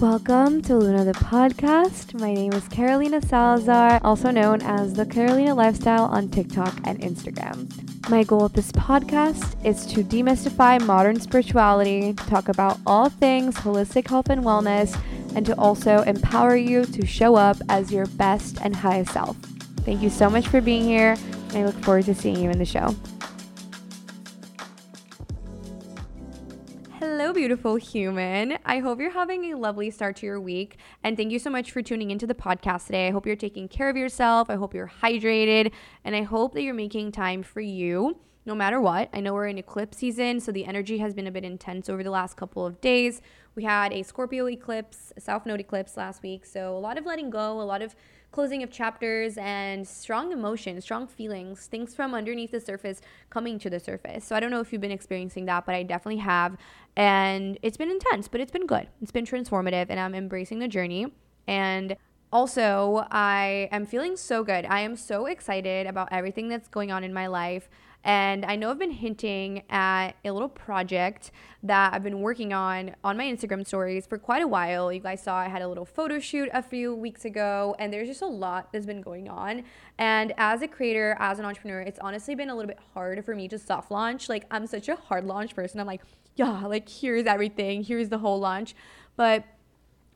Welcome to Luna the podcast. My name is Carolina Salazar, also known as the Carolina Lifestyle on TikTok and Instagram. My goal with this podcast is to demystify modern spirituality, talk about all things holistic health and wellness, and to also empower you to show up as your best and highest self. Thank you so much for being here, and I look forward to seeing you in the show. Hello, beautiful human. I hope you're having a lovely start to your week. And thank you so much for tuning into the podcast today. I hope you're taking care of yourself. I hope you're hydrated. And I hope that you're making time for you no matter what. I know we're in eclipse season, so the energy has been a bit intense over the last couple of days. We had a Scorpio eclipse, a South Node eclipse last week. So a lot of letting go, a lot of closing of chapters and strong emotions, strong feelings, things from underneath the surface coming to the surface. So I don't know if you've been experiencing that, but I definitely have. And it's been intense, but it's been good. It's been transformative, and I'm embracing the journey. And also, I am feeling so good. I am so excited about everything that's going on in my life. And I know I've been hinting at a little project that I've been working on on my Instagram stories for quite a while. You guys saw I had a little photo shoot a few weeks ago, and there's just a lot that's been going on. And as a creator, as an entrepreneur, it's honestly been a little bit hard for me to soft launch. Like, I'm such a hard launch person. I'm like, yeah, like, here's everything, here's the whole launch. But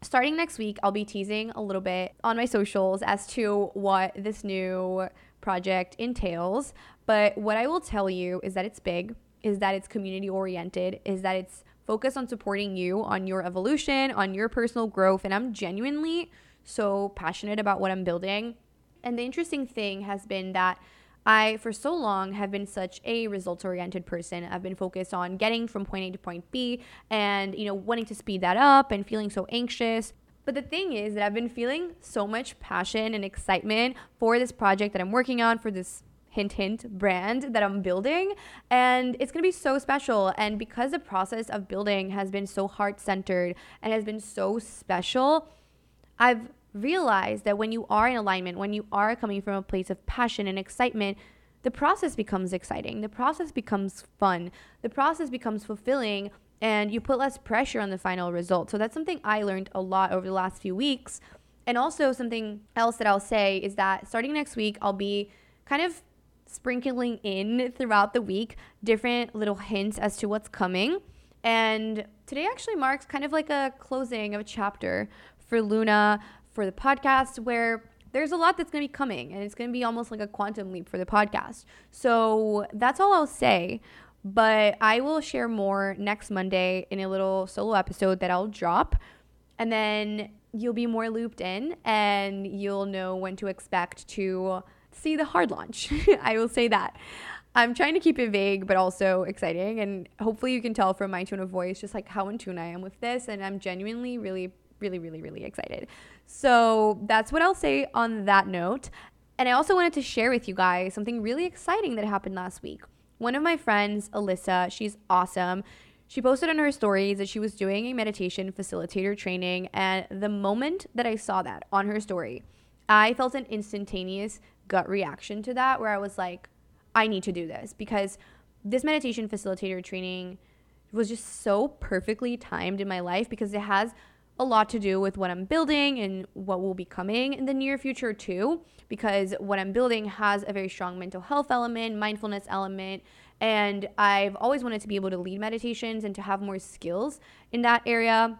starting next week, I'll be teasing a little bit on my socials as to what this new project entails. But what I will tell you is that it's big, is that it's community oriented, is that it's focused on supporting you on your evolution, on your personal growth. And I'm genuinely so passionate about what I'm building. And the interesting thing has been that I, for so long, have been such a results oriented person. I've been focused on getting from point A to point B and, you know, wanting to speed that up and feeling so anxious. But the thing is that I've been feeling so much passion and excitement for this project that I'm working on, for this hint hint brand that I'm building and it's going to be so special. And because the process of building has been so heart centered and has been so special I've realized that when you are in alignment when you are coming from a place of passion and excitement the process becomes exciting. The process becomes fun. The process becomes fulfilling and you put less pressure on the final result so that's something I learned a lot over the last few weeks and also something else that I'll say is that starting next week I'll be kind of sprinkling in throughout the week different little hints as to what's coming. And today actually marks kind of like a closing of a chapter for Luna for the podcast where there's a lot that's going to be coming and it's going to be almost like a quantum leap for the podcast. So that's all I'll say. But I will share more next Monday in a little solo episode that I'll drop. And then you'll be more looped in and you'll know when to expect to see the hard launch. I will say that. I'm trying to keep it vague, but also exciting. And hopefully, you can tell from my tone of voice just like how in tune I am with this. And I'm genuinely really, really, really, really excited. So that's what I'll say on that note. And I also wanted to share with you guys something really exciting that happened last week. One of my friends, Alyssa, she's awesome. She posted on her stories that she was doing a meditation facilitator training. And the moment that I saw that on her story, I felt an instantaneous gut reaction to that where I was like, I need to do this because this meditation facilitator training was just so perfectly timed in my life because it has a lot to do with what I'm building and what will be coming in the near future too because what I'm building has a very strong mental health element, mindfulness element, and I've always wanted to be able to lead meditations and to have more skills in that area.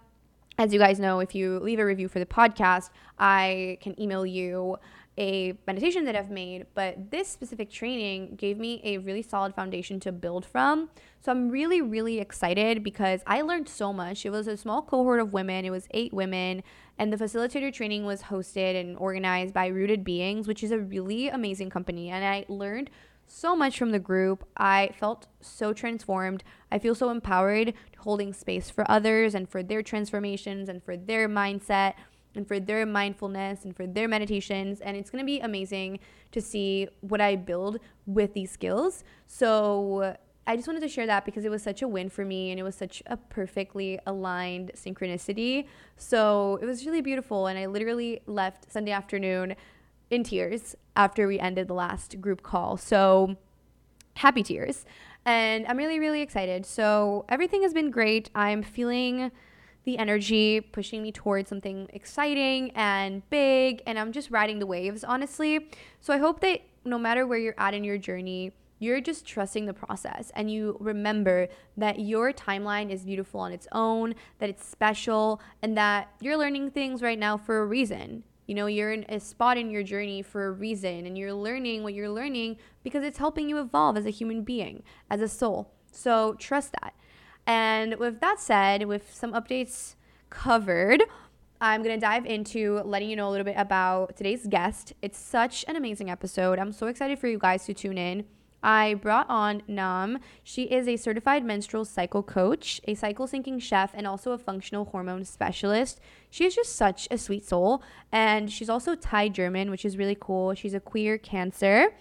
As you guys know, if you leave a review for the podcast, I can email you a meditation that I've made, but this specific training gave me a really solid foundation to build from. So I'm really, really excited because I learned so much. It was a small cohort of women, it was eight women, and the facilitator training was hosted and organized by Rooted Beings, which is a really amazing company. And I learned so much from the group. I felt so transformed. I feel so empowered holding space for others and for their transformations and for their mindset and for their mindfulness and for their meditations. And it's going to be amazing to see what I build with these skills. So I just wanted to share that because it was such a win for me and it was such a perfectly aligned synchronicity. So it was really beautiful. And I literally left Sunday afternoon in tears after we ended the last group call. So happy tears. And I'm really, really excited. So everything has been great. I'm feeling the energy pushing me towards something exciting and big. And I'm just riding the waves, honestly. So I hope that no matter where you're at in your journey, you're just trusting the process and you remember that your timeline is beautiful on its own, that it's special, and that you're learning things right now for a reason. You know, you're in a spot in your journey for a reason and you're learning what you're learning because it's helping you evolve as a human being, as a soul. So trust that. And with that said, with some updates covered, I'm going to dive into letting you know a little bit about today's guest. It's such an amazing episode. I'm so excited for you guys to tune in. I brought on Nam. She is a certified menstrual cycle coach, a cycle syncing chef, and also a functional hormone specialist. She is just such a sweet soul. And she's also Thai German, which is really cool. She's a queer cancer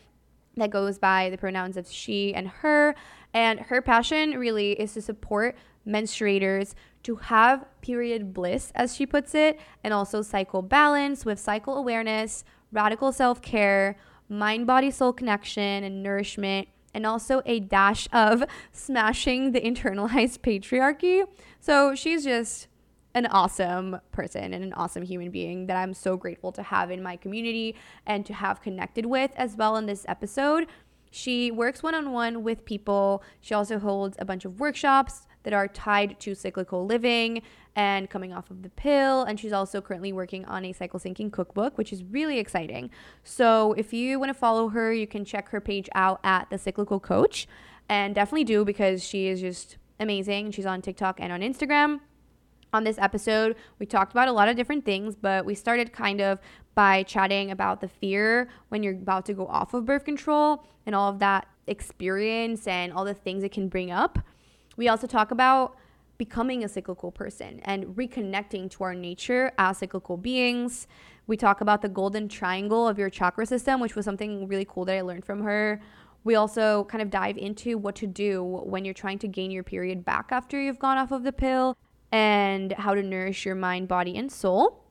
that goes by the pronouns of she and her. And her passion really is to support menstruators to have period bliss, as she puts it, and also cycle balance with cycle awareness, radical self care, mind body soul connection and nourishment, and also a dash of smashing the internalized patriarchy. So she's just an awesome person and an awesome human being that I'm so grateful to have in my community and to have connected with as well in this episode. She works one on one with people. She also holds a bunch of workshops that are tied to cyclical living and coming off of the pill. And she's also currently working on a cycle syncing cookbook, which is really exciting. So if you want to follow her, you can check her page out at The Cyclical Coach. And definitely do because she is just amazing. She's on TikTok and on Instagram on this episode, we talked about a lot of different things, but we started kind of by chatting about the fear when you're about to go off of birth control and all of that experience and all the things it can bring up. We also talk about becoming a cyclical person and reconnecting to our nature as cyclical beings. We talk about the golden triangle of your chakra system, which was something really cool that I learned from her. We also kind of dive into what to do when you're trying to gain your period back after you've gone off of the pill and how to nourish your mind, body, and soul.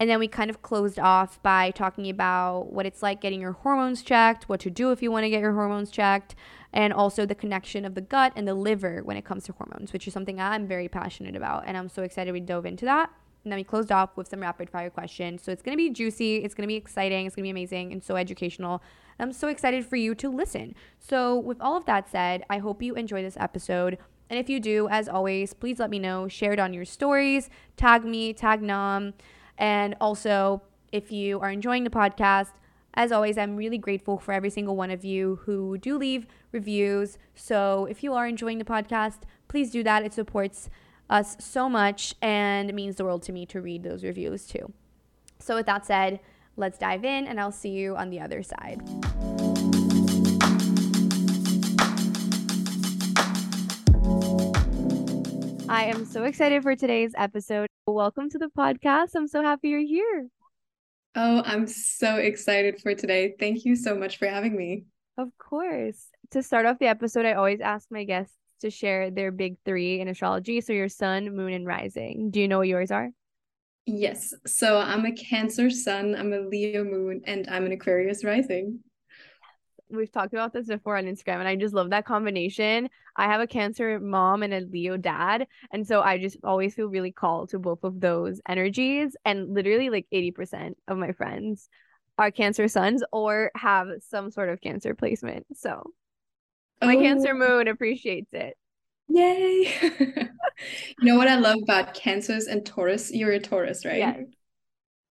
And then we kind of closed off by talking about what it's like getting your hormones checked, what to do if you want to get your hormones checked, and also the connection of the gut and the liver when it comes to hormones, which is something I'm very passionate about. And I'm so excited we dove into that. And then we closed off with some rapid fire questions. So it's going to be juicy, it's going to be exciting, it's going to be amazing, and so educational. I'm so excited for you to listen. So, with all of that said, I hope you enjoy this episode. And if you do, as always, please let me know. Share it on your stories, tag me, tag Nam. And also, if you are enjoying the podcast, as always, I'm really grateful for every single one of you who do leave reviews. So if you are enjoying the podcast, please do that. It supports us so much and it means the world to me to read those reviews too. So, with that said, let's dive in and I'll see you on the other side. I am so excited for today's episode. Welcome to the podcast. I'm so happy you're here. Oh, I'm so excited for today. Thank you so much for having me. Of course. To start off the episode, I always ask my guests to share their big three in astrology. So, your sun, moon, and rising. Do you know what yours are? Yes. So, I'm a Cancer sun, I'm a Leo moon, and I'm an Aquarius rising we've talked about this before on Instagram, and I just love that combination. I have a Cancer mom and a Leo dad, and so I just always feel really called to both of those energies. And literally, like eighty percent of my friends are Cancer suns or have some sort of Cancer placement. So my oh. Cancer moon appreciates it. Yay! you know what I love about Cancers and Taurus? You're a Taurus, right? Yes.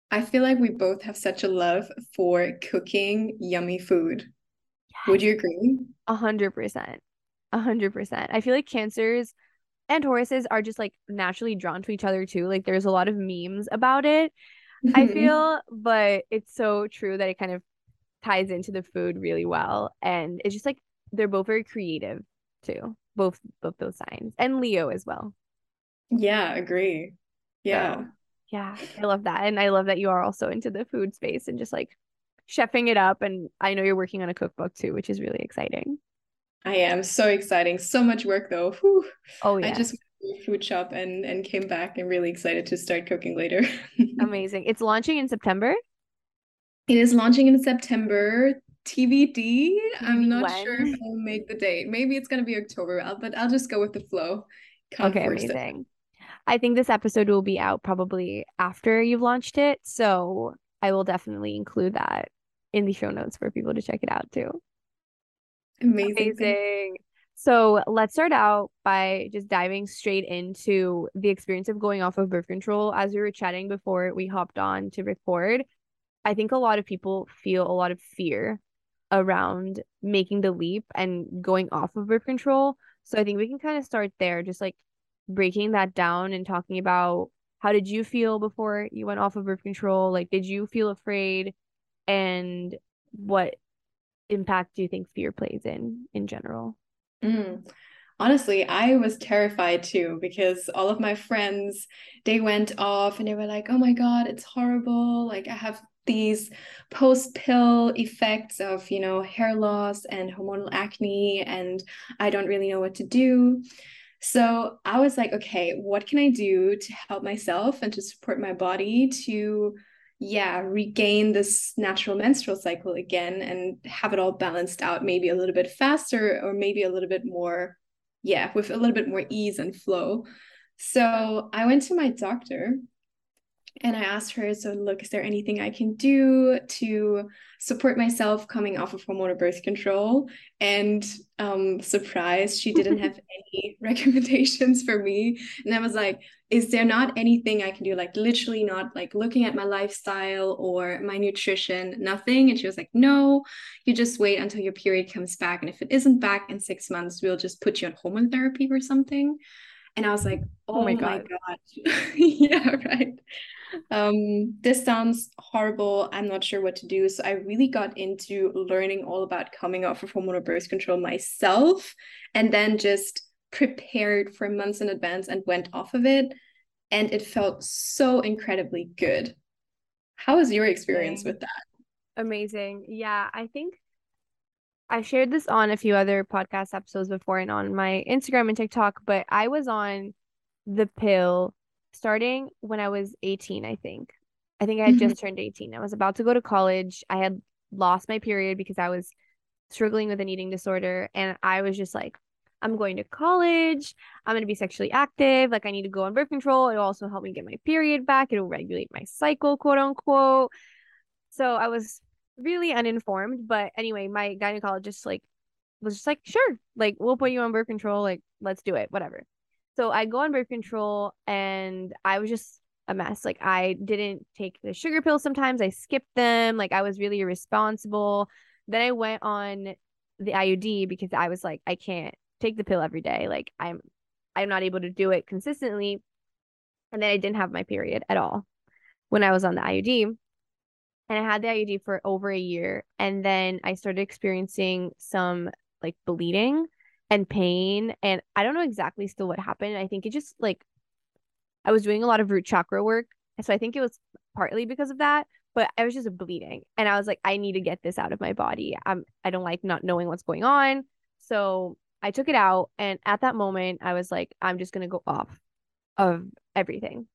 I feel like we both have such a love for cooking yummy food. Would you agree? A hundred percent. A hundred percent. I feel like cancers and Tauruses are just like naturally drawn to each other too. Like there's a lot of memes about it. I mm-hmm. feel, but it's so true that it kind of ties into the food really well. And it's just like they're both very creative too. Both both those signs. And Leo as well. Yeah, agree. Yeah. So, yeah, I love that. And I love that you are also into the food space and just like chefing it up. And I know you're working on a cookbook too, which is really exciting. I am so exciting. So much work though. Whew. Oh yeah. I just went food shop and and came back and really excited to start cooking later. Amazing. It's launching in September. It is launching in September. TBD. I'm not when? sure if I'll make the date. Maybe it's gonna be October, but I'll just go with the flow. Can't okay, amazing. It. I think this episode will be out probably after you've launched it, so I will definitely include that in the show notes for people to check it out too. Amazing. Amazing. So let's start out by just diving straight into the experience of going off of birth control. As we were chatting before we hopped on to record, I think a lot of people feel a lot of fear around making the leap and going off of birth control. So I think we can kind of start there, just like breaking that down and talking about how did you feel before you went off of birth control? Like, did you feel afraid? And what impact do you think fear plays in in general? Mm. Honestly, I was terrified too because all of my friends they went off and they were like, "Oh my god, it's horrible. Like I have these post-pill effects of, you know, hair loss and hormonal acne and I don't really know what to do." So, I was like, "Okay, what can I do to help myself and to support my body to yeah regain this natural menstrual cycle again and have it all balanced out maybe a little bit faster or maybe a little bit more yeah with a little bit more ease and flow. So i went to my doctor and I asked her, so look, is there anything I can do to support myself coming off of hormonal birth control? And um, surprise, she didn't have any recommendations for me. And I was like, is there not anything I can do? Like literally not like looking at my lifestyle or my nutrition, nothing. And she was like, no, you just wait until your period comes back. And if it isn't back in six months, we'll just put you on hormone therapy or something. And I was like, oh, oh my, my god. yeah, right um, this sounds horrible. I'm not sure what to do. So I really got into learning all about coming off of hormonal birth control myself and then just prepared for months in advance and went off of it. And it felt so incredibly good. How was your experience with that? Amazing. Yeah, I think I shared this on a few other podcast episodes before and on my Instagram and TikTok, but I was on the pill starting when I was 18, I think. I think I had mm-hmm. just turned 18. I was about to go to college. I had lost my period because I was struggling with an eating disorder. And I was just like, I'm going to college. I'm going to be sexually active. Like, I need to go on birth control. It'll also help me get my period back. It'll regulate my cycle, quote unquote. So I was really uninformed. But anyway, my gynecologist, like, was just like, sure, like, we'll put you on birth control. Like, let's do it, whatever. So I go on birth control and I was just a mess. Like I didn't take the sugar pills sometimes. I skipped them. Like I was really irresponsible. Then I went on the IUD because I was like I can't take the pill every day. Like I'm I'm not able to do it consistently. And then I didn't have my period at all when I was on the IUD. And I had the IUD for over a year and then I started experiencing some like bleeding and pain. And I don't know exactly still what happened. I think it just like I was doing a lot of root chakra work. So I think it was partly because of that, but I was just bleeding. And I was like, I need to get this out of my body. I'm I don't like not knowing what's going on. So I took it out. And at that moment, I was like, I'm just gonna go off of everything.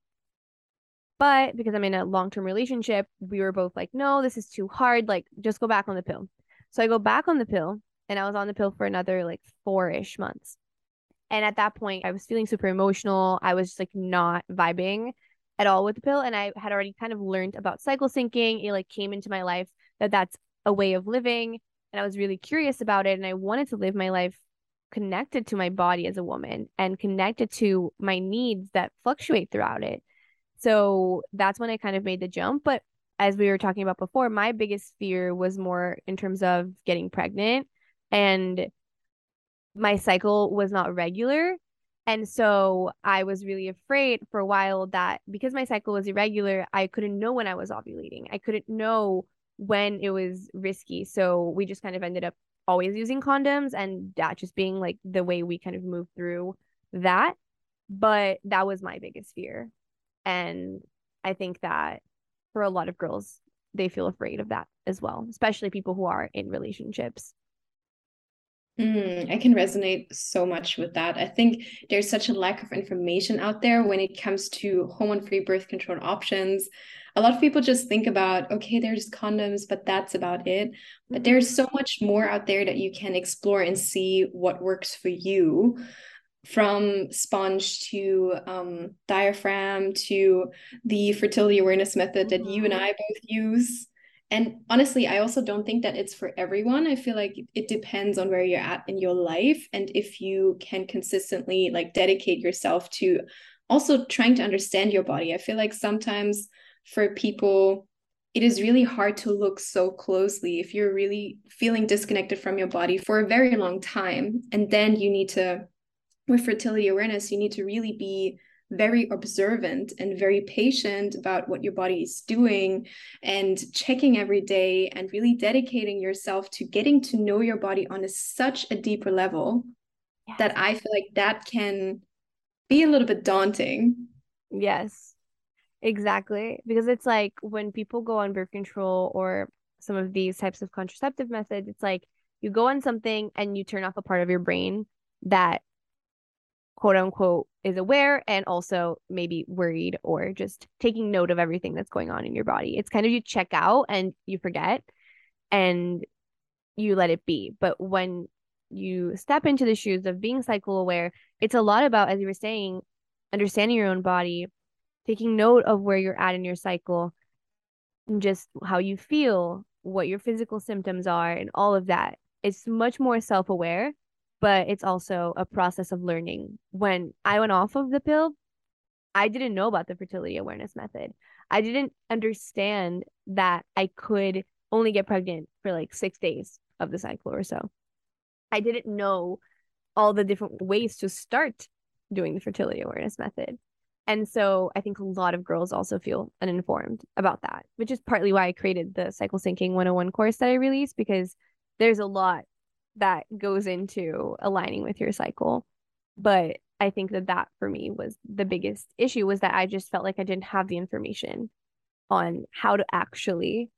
But because I'm in a long term relationship, we were both like, no, this is too hard. Like, just go back on the pill. So I go back on the pill and I was on the pill for another like four ish months. And at that point, I was feeling super emotional. I was just like not vibing at all with the pill. And I had already kind of learned about cycle syncing. It like came into my life that that's a way of living. And I was really curious about it. And I wanted to live my life connected to my body as a woman and connected to my needs that fluctuate throughout it. So that's when I kind of made the jump. But as we were talking about before, my biggest fear was more in terms of getting pregnant and my cycle was not regular. And so I was really afraid for a while that because my cycle was irregular, I couldn't know when I was ovulating. I couldn't know when it was risky. So we just kind of ended up always using condoms and that just being like the way we kind of moved through that. But that was my biggest fear. And I think that for a lot of girls, they feel afraid of that as well, especially people who are in relationships. Mm, I can resonate so much with that. I think there's such a lack of information out there when it comes to hormone free birth control options. A lot of people just think about, okay, there's condoms, but that's about it. But mm-hmm. there's so much more out there that you can explore and see what works for you from sponge to um, diaphragm to the fertility awareness method that you and mm-hmm. I both use and honestly i also don't think that it's for everyone. I feel like it depends on where you're at in your life and if you can consistently like dedicate yourself to also trying to understand your body. I feel like sometimes for people it is really hard to look so closely if you're really feeling disconnected from your body for a very long time. And then you need to with fertility awareness you need to really be very observant and very patient about what your body is doing and checking every day and really dedicating yourself to getting to know your body on a, such a deeper level yes. that I feel like that can be a little bit daunting. Yes, exactly. Because it's like when people go on birth control or some of these types of contraceptive methods, it's like you go on something and you turn off a part of your brain that quote unquote is aware and also maybe worried or just taking note of everything that's going on in your body. It's kind of you check out and you forget and you let it be. But when you step into the shoes of being cycle aware, it's a lot about, as you were saying, understanding your own body, taking note of where you're at in your cycle, and just how you feel, what your physical symptoms are, and all of that. It's much more self aware but it's also a process of learning. When I went off of the pill, I didn't know about the fertility awareness method. I didn't understand that I could only get pregnant for like six days of the cycle or so. I didn't know all the different ways to start doing the fertility awareness method. And so I think a lot of girls also feel uninformed about that, which is partly why I created the Cycle Syncing 101 course that I released because there's a lot that goes into aligning with your cycle. But I think that that for me was the biggest issue was that I just felt like I didn't have the information on how to actually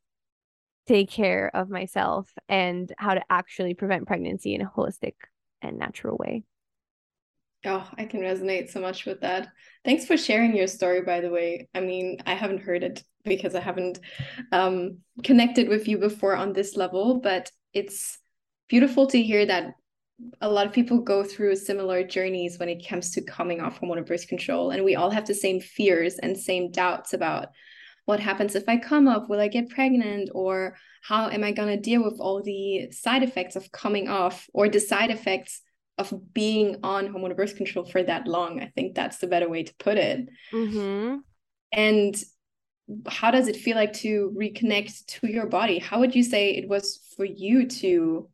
take care of myself and how to actually prevent pregnancy in a holistic and natural way. Oh, I can resonate so much with that. Thanks for sharing your story, by the way. I mean, I haven't heard it because I haven't um, connected with you before on this level, but it's beautiful to hear that a lot of people go through similar journeys when it comes to coming off hormonal birth control and we all have the same fears and same doubts about what happens if i come off will i get pregnant or how am i going to deal with all the side effects of coming off or the side effects of being on hormonal birth control for that long? I think that's the better way to put it. Mm-hmm. and how does it feel like to reconnect to your body? How would you say it was for you to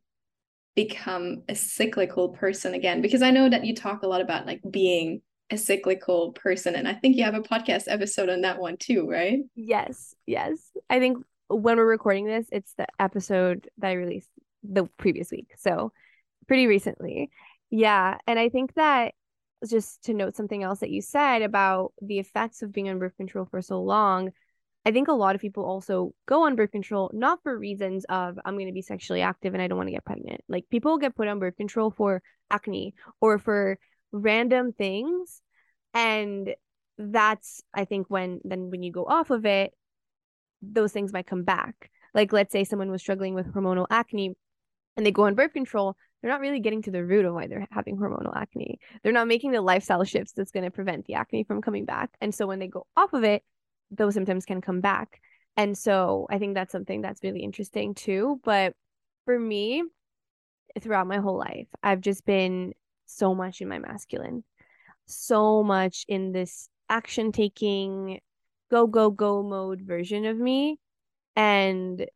become a cyclical person again because i know that you talk a lot about like being a cyclical person and i think you have a podcast episode on that one too right? Yes yes. I think when we're recording this it's the episode that i released the previous week so pretty recently. Yeah and i think that just to note something else that you said about the effects of being on birth control for so long I think a lot of people also go on birth control not for reasons of I'm going to be sexually active and I don't want to get pregnant. Like people get put on birth control for acne or for random things and that's I think when then when you go off of it those things might come back. Like let's say someone was struggling with hormonal acne and they go on birth control, they're not really getting to the root of why they're having hormonal acne. They're not making the lifestyle shifts that's going to prevent the acne from coming back. And so when they go off of it, those symptoms can come back. And so I think that's something that's really interesting too. But for me, throughout my whole life, I've just been so much in my masculine, so much in this action taking, go, go, go mode version of me. And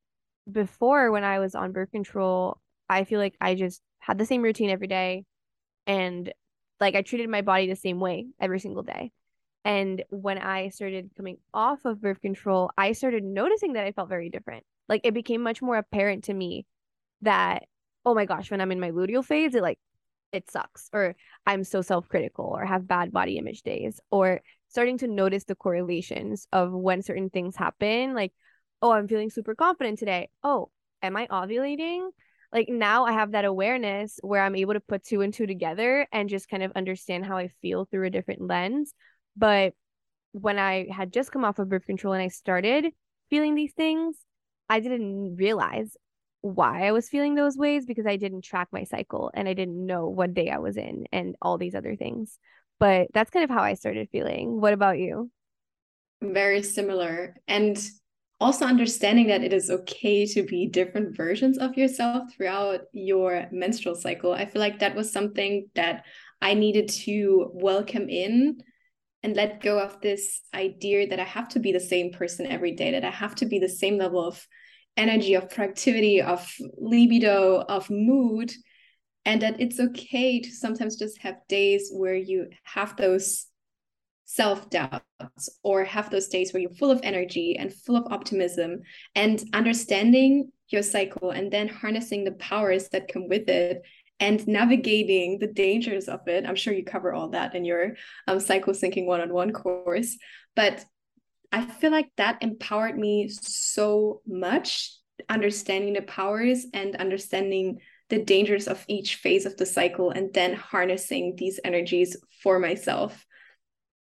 before, when I was on birth control, I feel like I just had the same routine every day. And like I treated my body the same way every single day. And when I started coming off of birth control, I started noticing that I felt very different. Like it became much more apparent to me that, oh my gosh, when I'm in my luteal phase, it like it sucks, or I'm so self critical, or have bad body image days, or starting to notice the correlations of when certain things happen. Like, oh, I'm feeling super confident today. Oh, am I ovulating? Like now I have that awareness where I'm able to put two and two together and just kind of understand how I feel through a different lens. But when I had just come off of birth control and I started feeling these things, I didn't realize why I was feeling those ways because I didn't track my cycle and I didn't know what day I was in and all these other things. But that's kind of how I started feeling. What about you? Very similar. And also understanding that it is okay to be different versions of yourself throughout your menstrual cycle. I feel like that was something that I needed to welcome in and let go of this idea that I have to be the same person every day, that I have to be the same level of energy, of productivity, of libido, of mood, and that it's okay to sometimes just have days where you have those self doubts or have those days where you're full of energy and full of optimism and understanding your cycle and then harnessing the powers that come with it and navigating the dangers of it. I'm sure you cover all that in your um, cycle syncing one on one course. But I feel like that empowered me so much, understanding the powers and understanding the dangers of each phase of the cycle, and then harnessing these energies for myself.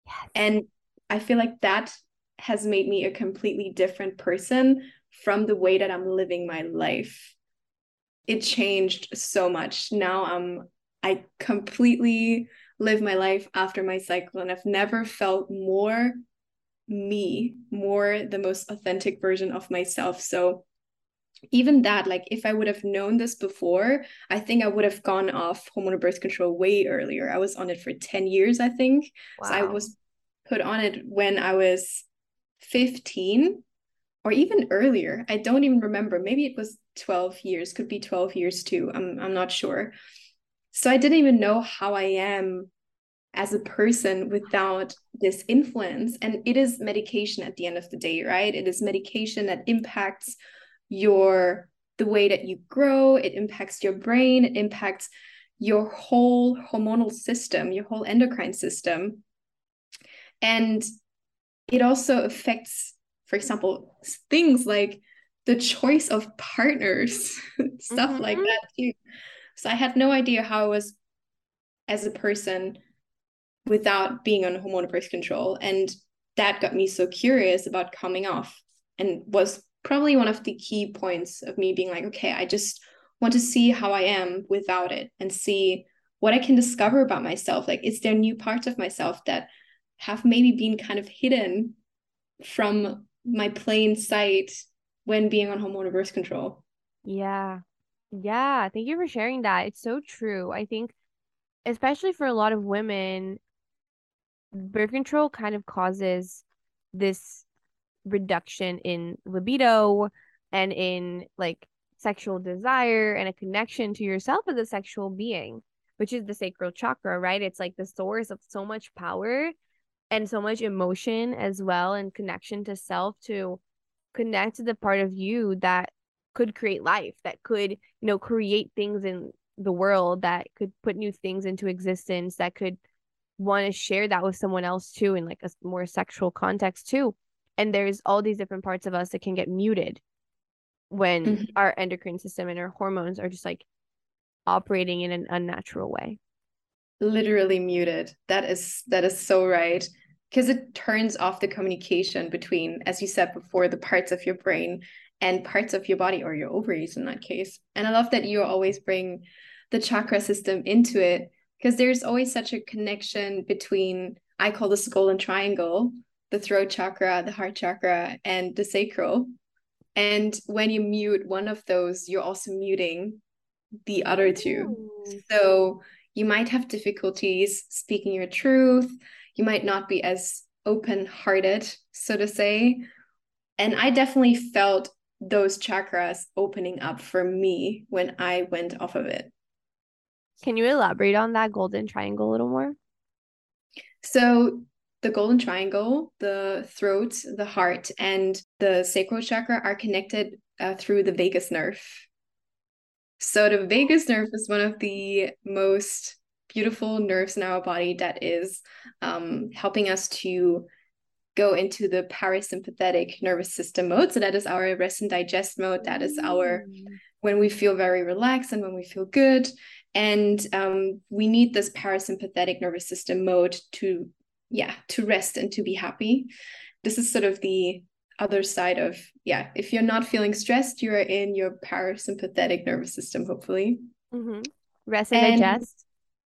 Yes. And I feel like that has made me a completely different person from the way that I'm living my life it changed so much. Now I'm I completely live my life after my cycle and I've never felt more me, more the most authentic version of myself. So even that, like if I would have known this before, I think I would have gone off hormonal birth control way earlier. I was on it for 10 years, I think. Wow. So I was put on it when I was 15 or even earlier. I don't even remember. Maybe it was 12 years, could be 12 years too. I'm I'm not sure. So I didn't even know how I am as a person without this influence. And it is medication at the end of the day, right? It is medication that impacts your the way that you grow, it impacts your brain, it impacts your whole hormonal system, your whole endocrine system. And it also affects for example, things like the choice of partners, stuff mm-hmm. like that too. So I had no idea how I was as a person without being on hormonal birth control. And that got me so curious about coming off and was probably one of the key points of me being like, okay, I just want to see how I am without it and see what I can discover about myself. Like, is there new parts of myself that have maybe been kind of hidden from my plain sight when being on hormonal birth control. Yeah. Yeah. Thank you for sharing that. It's so true. I think, especially for a lot of women, birth control kind of causes this reduction in libido and in like sexual desire and a connection to yourself as a sexual being, which is the sacral chakra, right? It's like the source of so much power and so much emotion as well and connection to self to connect to the part of you that could create life that could you know create things in the world that could put new things into existence that could want to share that with someone else too in like a more sexual context too. And there's all these different parts of us that can get muted when mm-hmm. our endocrine system and our hormones are just like operating in an unnatural way. Literally muted. That is that is so right because it turns off the communication between as you said before the parts of your brain and parts of your body or your ovaries in that case and i love that you always bring the chakra system into it because there's always such a connection between i call this golden triangle the throat chakra the heart chakra and the sacral and when you mute one of those you're also muting the other two Ooh. so you might have difficulties speaking your truth. You might not be as open hearted, so to say. And I definitely felt those chakras opening up for me when I went off of it. Can you elaborate on that golden triangle a little more? So, the golden triangle, the throat, the heart, and the sacral chakra are connected uh, through the vagus nerve. So, the vagus nerve is one of the most beautiful nerves in our body that is um, helping us to go into the parasympathetic nervous system mode. So, that is our rest and digest mode. That is our mm. when we feel very relaxed and when we feel good. And um, we need this parasympathetic nervous system mode to yeah to rest and to be happy this is sort of the other side of yeah if you're not feeling stressed you're in your parasympathetic nervous system hopefully mm-hmm. rest and, and digest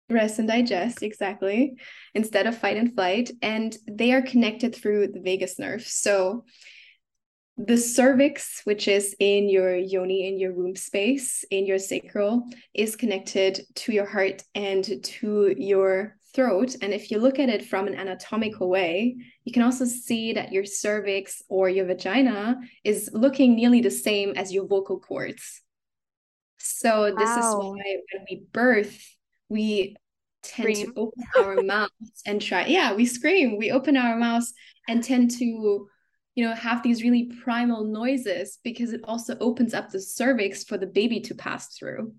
rest and digest exactly instead of fight and flight and they are connected through the vagus nerve so the cervix which is in your yoni in your womb space in your sacral is connected to your heart and to your throat. And if you look at it from an anatomical way, you can also see that your cervix or your vagina is looking nearly the same as your vocal cords. So this wow. is why when we birth, we tend scream. to open our mouths and try. Yeah, we scream. We open our mouths and tend to, you know, have these really primal noises because it also opens up the cervix for the baby to pass through.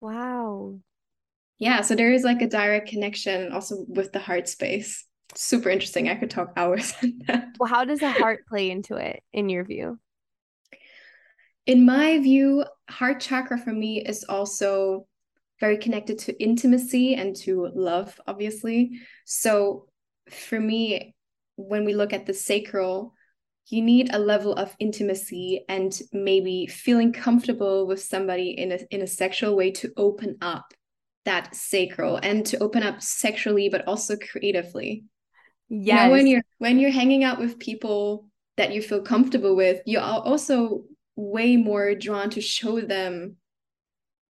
Wow yeah so there is like a direct connection also with the heart space super interesting i could talk hours on that well how does the heart play into it in your view in my view heart chakra for me is also very connected to intimacy and to love obviously. So for me when we look at the sacral you need a level of intimacy and maybe feeling comfortable with somebody in a in a sexual way to open up that sacral and to open up sexually but also creatively. Yeah you know, when you're when you're hanging out with people that you feel comfortable with you are also way more drawn to show them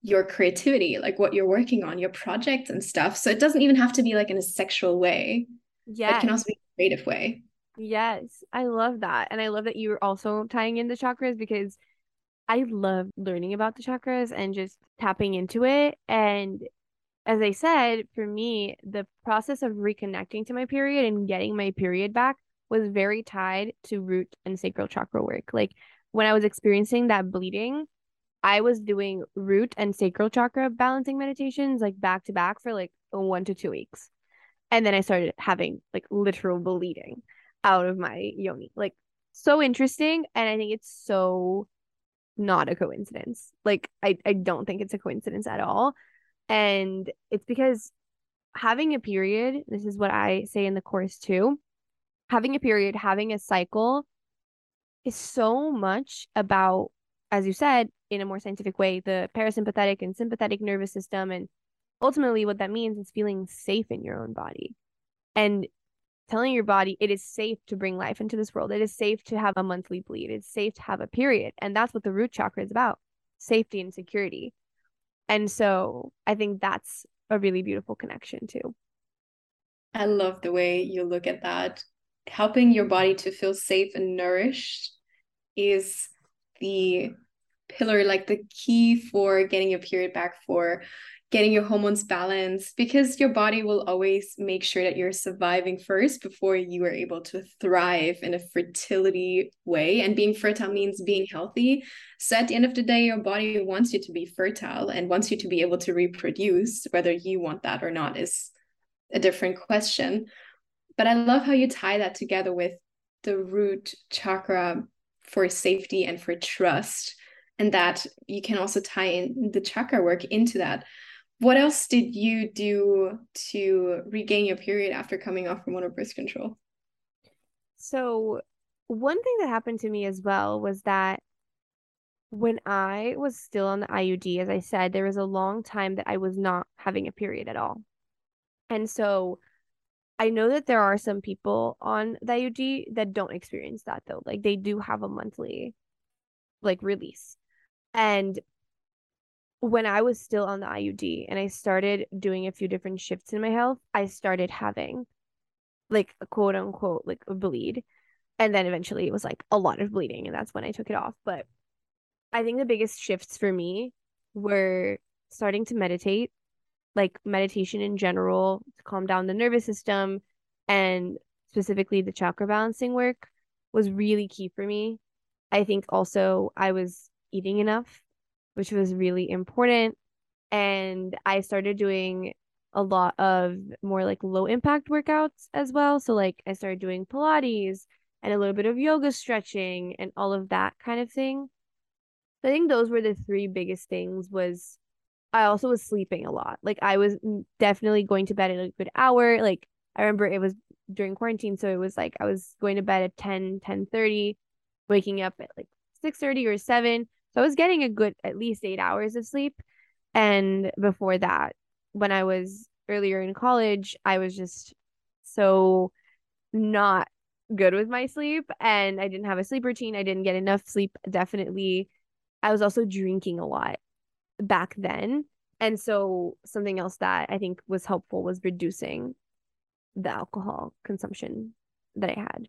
your creativity like what you're working on your projects and stuff. So it doesn't even have to be like in a sexual way yeah it can also be a creative way. Yes. I love that. And i love that you're also tying in the chakras because I love learning about the chakras and just tapping into it. And as I said, for me, the process of reconnecting to my period and getting my period back was very tied to root and sacral chakra work. Like when I was experiencing that bleeding, I was doing root and sacral chakra balancing meditations like back to back for like one to two weeks. And then I started having like literal bleeding out of my yoni. Like so interesting. And I think it's so not a coincidence. Like I, I don't think it's a coincidence at all. And it's because having a period, this is what I say in the course too, having a period, having a cycle is so much about, as you said, in a more scientific way, the parasympathetic and sympathetic nervous system. And ultimately, what that means is feeling safe in your own body and telling your body it is safe to bring life into this world. It is safe to have a monthly bleed. It's safe to have a period. And that's what the root chakra is about safety and security. And so I think that's a really beautiful connection too. I love the way you look at that. Helping your body to feel safe and nourished is the pillar, like the key for getting your period back, for getting your hormones balanced because your body will always make sure that you're surviving first before you are able to thrive in a fertility way. And being fertile means being healthy. So at the end of the day, your body wants you to be fertile and wants you to be able to reproduce. Whether you want that or not is a different question. But I love how you tie that together with the root chakra for safety and for trust and that you can also tie in the chakra work into that what else did you do to regain your period after coming off from hormonal birth control? So, one thing that happened to me as well was that when I was still on the IUD, as I said, there was a long time that I was not having a period at all. And so I know that there are some people on the IUD that don't experience that though. Like they do have a monthly like release. And when I was still on the IUD and I started doing a few different shifts in my health, I started having like a quote unquote like a bleed. And then eventually it was like a lot of bleeding and that's when I took it off. But I think the biggest shifts for me were starting to meditate, like meditation in general, to calm down the nervous system and specifically the chakra balancing work, was really key for me. I think also I was eating enough, which was really important. And I started doing a lot of more like low impact workouts as well. So, like, I started doing Pilates and a little bit of yoga stretching and all of that kind of thing. I think those were the three biggest things was I also was sleeping a lot. Like I was definitely going to bed at a good hour. Like I remember it was during quarantine, so it was like I was going to bed at 10, 10 30, waking up at like 6 30 or 7. So I was getting a good at least eight hours of sleep. And before that, when I was earlier in college, I was just so not good with my sleep and I didn't have a sleep routine. I didn't get enough sleep, definitely. I was also drinking a lot back then. And so something else that I think was helpful was reducing the alcohol consumption that I had.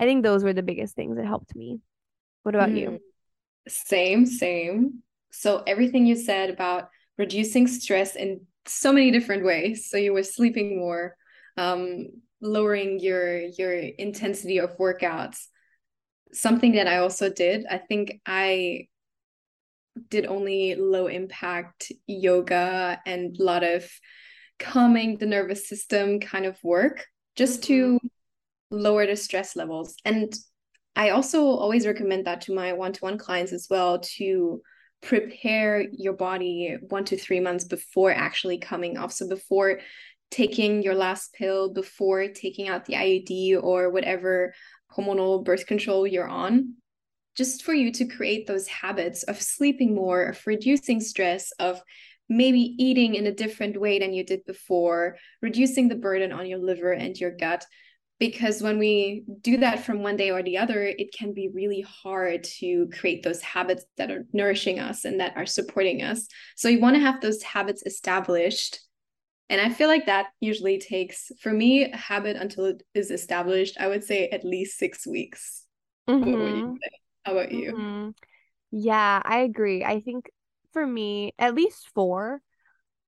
I think those were the biggest things that helped me. What about mm. you? Same, same. So everything you said about reducing stress in so many different ways. So you were sleeping more, um, lowering your your intensity of workouts. Something that I also did, I think I did only low impact yoga and a lot of calming the nervous system kind of work just to mm-hmm. lower the stress levels. And I also always recommend that to my one to one clients as well to prepare your body one to three months before actually coming off. So before taking your last pill, before taking out the IUD or whatever hormonal birth control you're on, just for you to create those habits of sleeping more, of reducing stress, of maybe eating in a different way than you did before, reducing the burden on your liver and your gut. Because when we do that from one day or the other, it can be really hard to create those habits that are nourishing us and that are supporting us. So you want to have those habits established. And I feel like that usually takes, for me, a habit until it is established, I would say at least six weeks. Mm-hmm. How about you? Mm-hmm. Yeah, I agree. I think for me, at least four,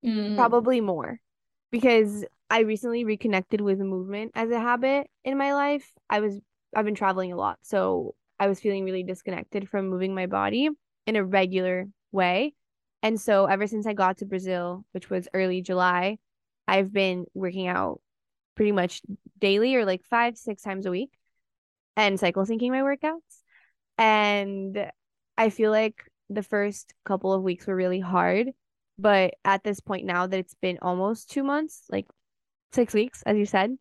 mm. probably more, because I recently reconnected with movement as a habit in my life. I was I've been traveling a lot, so I was feeling really disconnected from moving my body in a regular way. And so ever since I got to Brazil, which was early July, I've been working out pretty much daily or like five, six times a week and cycle syncing my workouts. And I feel like the first couple of weeks were really hard. But at this point now that it's been almost two months, like six weeks, as you said,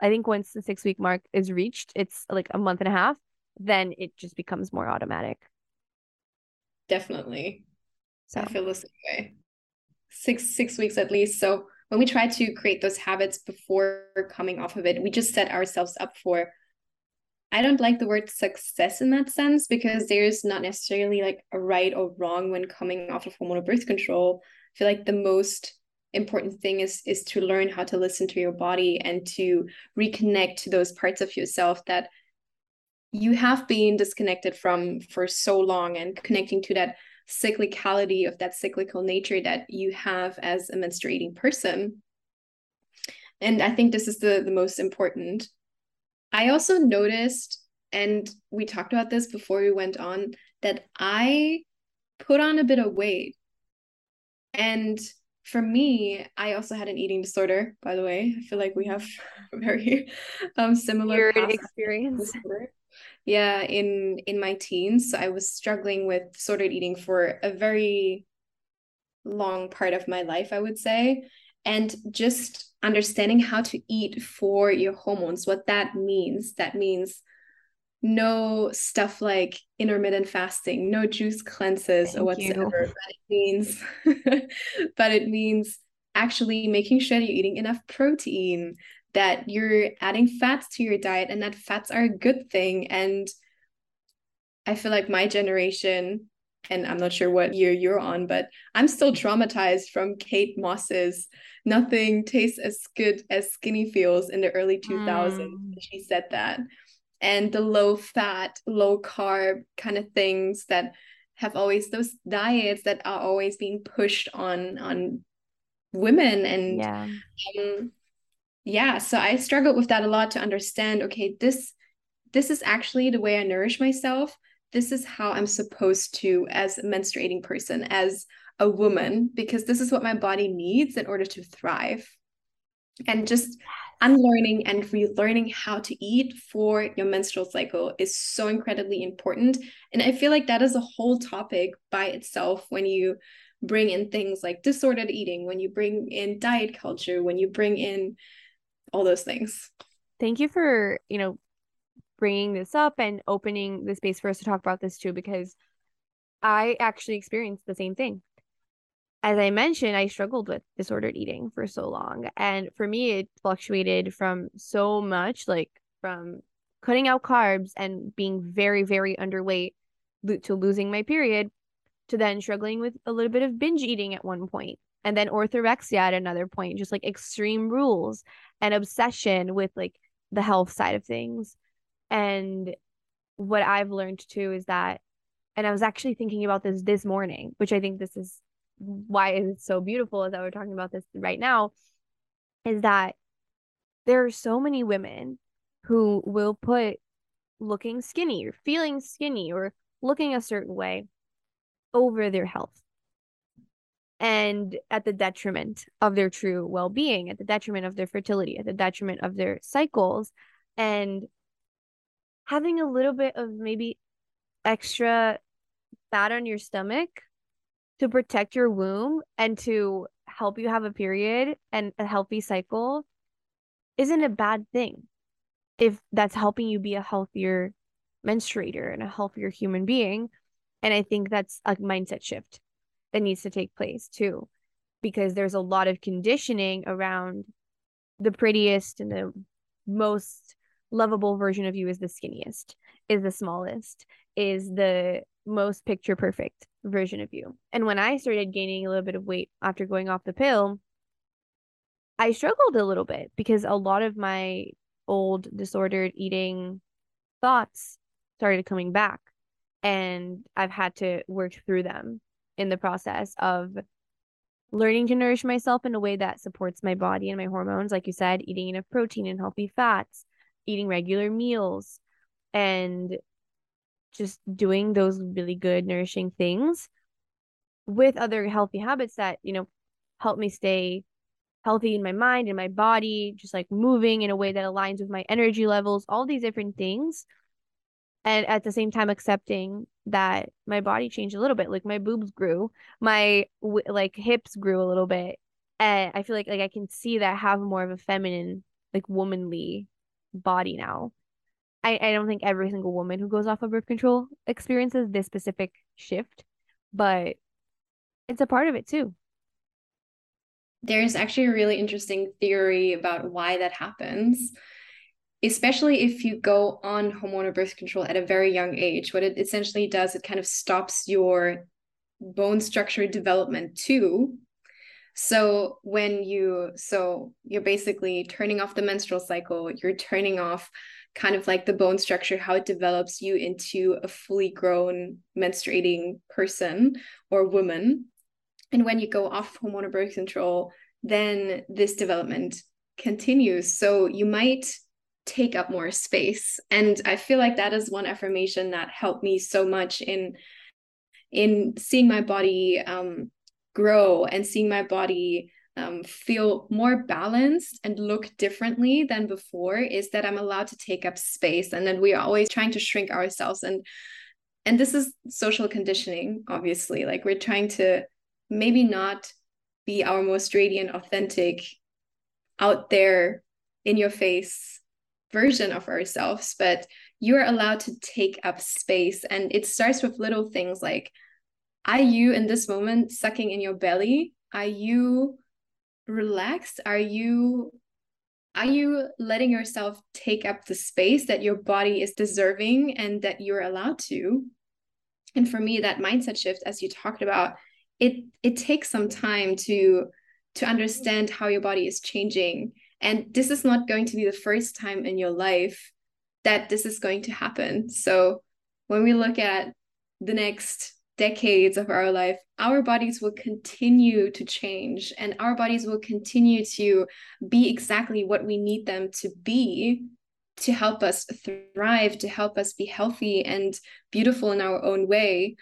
I think once the six week mark is reached, it's like a month and a half, then it just becomes more automatic. Definitely. So I feel the same way. Six six weeks at least. So when we try to create those habits before coming off of it, we just set ourselves up for I don't like the word success in that sense because there's not necessarily like a right or wrong when coming off of hormonal birth control. I feel like the most important thing is is to learn how to listen to your body and to reconnect to those parts of yourself that you have been disconnected from for so long and connecting to that cyclicality of that cyclical nature that you have as a menstruating person. And I think this is the the most important I also noticed, and we talked about this before we went on, that I put on a bit of weight. And for me, I also had an eating disorder, by the way. I feel like we have very um, similar experience. Yeah, in in my teens, I was struggling with disordered eating for a very long part of my life, I would say and just understanding how to eat for your hormones what that means. That means no stuff like intermittent fasting no juice cleanses Thank or whatsoever. You. but it means but it means actually making sure you're eating enough protein that you're adding fats to your diet and that fats are a good thing. And i feel like my generation and I'm not sure what year you're on, but I'm still traumatized from Kate Moss's nothing tastes as good as skinny feels in the early 2000s. Mm. She said that. And the low fat, low carb kind of things that have always those diets that are always being pushed on on women and yeah. Um, yeah so i struggled with that a lot to understand okay this this is actually the way i nourish myself this is how i'm supposed to as a menstruating person as a woman because this is what my body needs in order to thrive. And just unlearning and relearning how to eat for your menstrual cycle is so incredibly important. And i feel like that is a whole topic by itself when you bring in things like disordered eating when you bring in diet culture when you bring in all those things. Thank you for you know bringing this up and opening the space for us to talk about this too because i actually experienced the same thing as I mentioned, I struggled with disordered eating for so long. And for me, it fluctuated from so much like from cutting out carbs and being very, very underweight to losing my period to then struggling with a little bit of binge eating at one point and then orthorexia at another point, just like extreme rules and obsession with like the health side of things. And what I've learned too is that, and I was actually thinking about this this morning, which I think this is why it's so beautiful is that we're talking about this right now is that there are so many women who will put looking skinny or feeling skinny or looking a certain way over their health and at the detriment of their true well-being at the detriment of their fertility at the detriment of their cycles and having a little bit of maybe extra fat on your stomach to protect your womb and to help you have a period and a healthy cycle isn't a bad thing if that's helping you be a healthier menstruator and a healthier human being. And i think that's a mindset shift that needs to take place too because there's a lot of conditioning around the prettiest and the most lovable version of you is the skinniest is the smallest is the most picture perfect version of you. And when I started gaining a little bit of weight after going off the pill, I struggled a little bit because a lot of my old disordered eating thoughts started coming back. And I've had to work through them in the process of learning to nourish myself in a way that supports my body and my hormones. Like you said, eating enough protein and healthy fats, eating regular meals, and just doing those really good nourishing things with other healthy habits that you know help me stay healthy in my mind and my body just like moving in a way that aligns with my energy levels all these different things. And at the same time accepting that my body changed a little bit like my boobs grew my like hips grew a little bit. And i feel like like i can see that I have more of a feminine like womanly body now I, I don't think every single woman who goes off of birth control experiences this specific shift, but it's a part of it too. There's actually a really interesting theory about why that happens, especially if you go on hormonal birth control at a very young age. What it essentially does, it kind of stops your bone structure development too. So when you so you're basically turning off the menstrual cycle, you're turning off kind of like the bone structure, how it develops you into a fully grown menstruating person or woman. And when you go off hormonal birth control, then this development continues. So you might take up more space. And I feel like that is one affirmation that helped me so much in in seeing my body um, grow and seeing my body um, feel more balanced and look differently than before is that I'm allowed to take up space. And then we are always trying to shrink ourselves. And and this is social conditioning obviously. Like we're trying to maybe not be our most radiant authentic out there in your face version of ourselves but you're allowed to take up space. And it starts with little things like are you in this moment sucking in your belly? Are you relaxed? Are you are you letting yourself take up the space that your body is deserving and that you're allowed to? And for me that mindset shift as you talked about it it takes some time to to understand how your body is changing. And this is not going to be the first time in your life that this is going to happen. So when we look at the next decades of our life, our bodies will continue to change and our bodies will continue to be exactly what we need them to be to help us thrive, to help us be healthy and beautiful in our own way.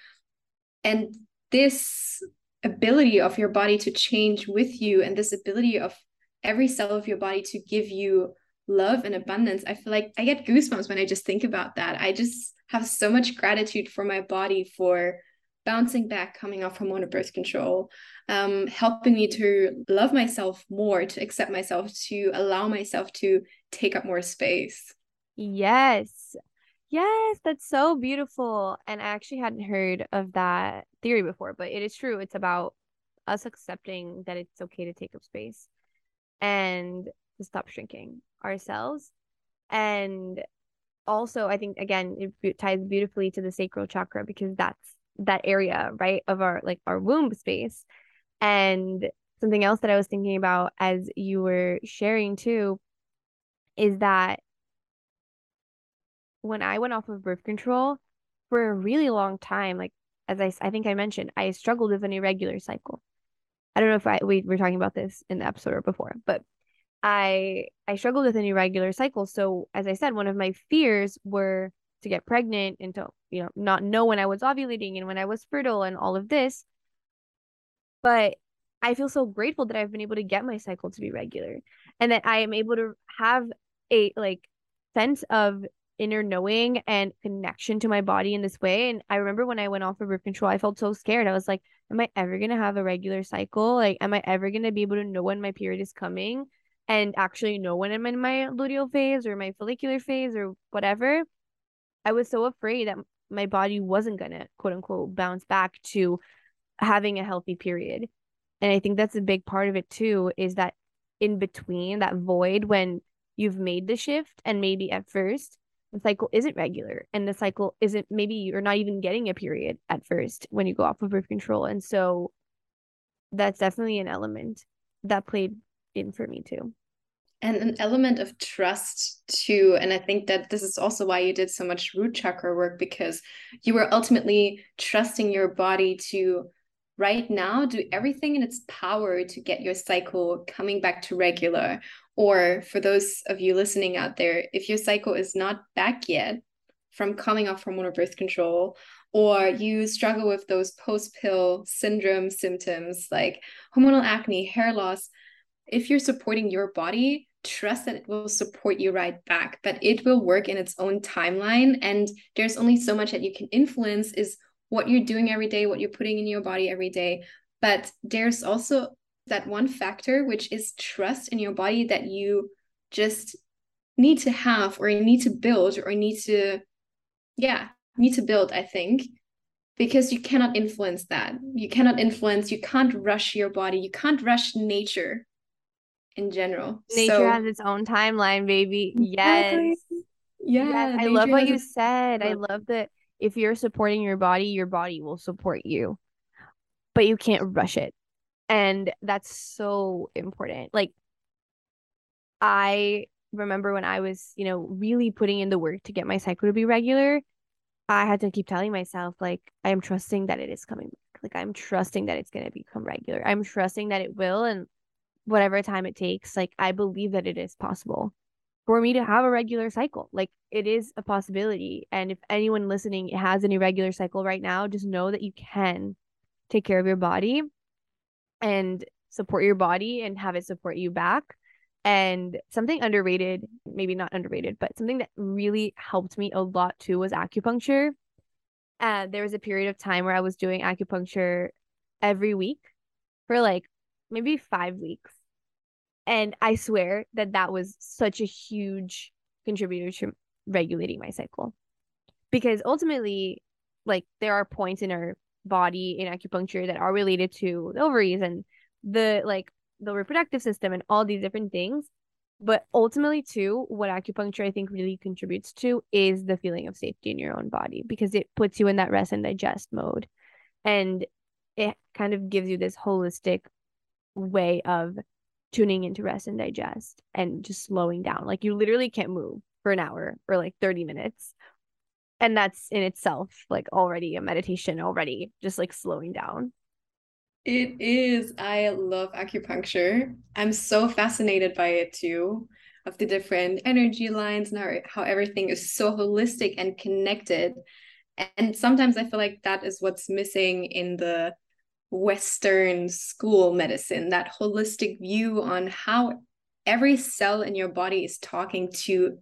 And this ability of your body to change with you and this ability of every cell of your body to give you love and abundance, I feel like I get goosebumps when I just think about that. I just have so much gratitude for my body for bouncing back coming off hormonal birth control um, helping me to love myself more to accept myself to allow myself to take up more space. Yes. Yes that's so beautiful. And i actually hadn't heard of that theory before but it is true. It's about us accepting that it's okay to take up space and to stop shrinking ourselves. And also i think again it ties beautifully to the sacral chakra because that's that area right of our like our womb space. And something else that i was thinking about as you were sharing too is that when i went off of birth control for a really long time like as i i think i mentioned i struggled with an irregular cycle. I don't know if i we were talking about this in the episode or before but i i struggled with an irregular cycle. So as i said one of my fears were to get pregnant and to you know not know when I was ovulating and when I was fertile and all of this. But I feel so grateful that I've been able to get my cycle to be regular and that I am able to have a like sense of inner knowing and connection to my body in this way. And I remember when I went off of birth control, I felt so scared. I was like, am I ever going to have a regular cycle? Like, am I ever going to be able to know when my period is coming and actually know when I'm in my luteal phase or my follicular phase or whatever? I was so afraid that my body wasn't going to quote unquote bounce back to having a healthy period. And I think that's a big part of it too is that in between that void when you've made the shift and maybe at first the cycle isn't regular and the cycle isn't maybe you're not even getting a period at first when you go off of birth control. And so that's definitely an element that played in for me too and an element of trust too. And i think that this is also why you did so much root chakra work because you were ultimately trusting your body to right now do everything in its power to get your cycle coming back to regular. Or for those of you listening out there if your cycle is not back yet from coming off hormonal birth control or you struggle with those post pill syndrome symptoms like hormonal acne hair loss if you're supporting your body trust that it will support you right back that it will work in its own timeline. And there's only so much that you can influence is what you're doing every day what you're putting in your body every day. But there's also that one factor which is trust in your body that you just need to have or you need to build or need to yeah need to build i think because you cannot influence that. You cannot influence you can't rush your body. You can't rush nature in general. Nature so, has its own timeline, baby. Yes. Yeah. Yes. I love what you a- said. I love that if you're supporting your body, your body will support you. But you can't rush it. And that's so important. Like I remember when I was, you know, really putting in the work to get my cycle to be regular, I had to keep telling myself, like, I am trusting that it is coming back. Like, I'm trusting that it's going to become regular. I'm trusting that it will. And whatever time it takes like i believe that it is possible for me to have a regular cycle like it is a possibility. And if anyone listening has an irregular cycle right now just know that you can take care of your body and support your body and have it support you back. And something underrated maybe not underrated but something that really helped me a lot too was acupuncture. Uh, there was a period of time where i was doing acupuncture every week for like maybe five weeks and I swear that that was such a huge contributor to regulating my cycle. Because ultimately, like, there are points in our body in acupuncture that are related to the ovaries and the like the reproductive system and all these different things. But ultimately, too, what acupuncture I think really contributes to is the feeling of safety in your own body because it puts you in that rest and digest mode. And it kind of gives you this holistic way of tuning into rest and digest and just slowing down. Like you literally can't move for an hour or like 30 minutes. and that's in itself like already a meditation already just like slowing down it is i love acupuncture i'm so fascinated by it too of the different energy lines and how, how everything is so holistic and connected and sometimes i feel like that is what's missing in the western school medicine that holistic view on how every cell in your body is talking to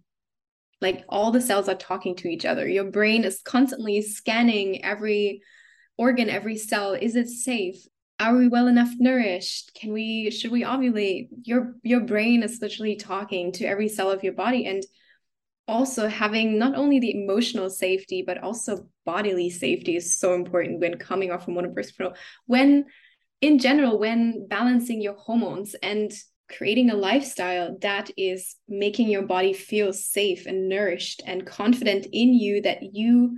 like all the cells are talking to each other. Your brain is constantly scanning every organ every cell. Is it safe? Are we well enough nourished? Can we should we ovulate? Your your brain is literally talking to every cell of your body. And also having not only the emotional safety but also bodily safety is so important when coming off birth control when in general when balancing your hormones and creating a lifestyle that is making your body feel safe and nourished and confident in you that you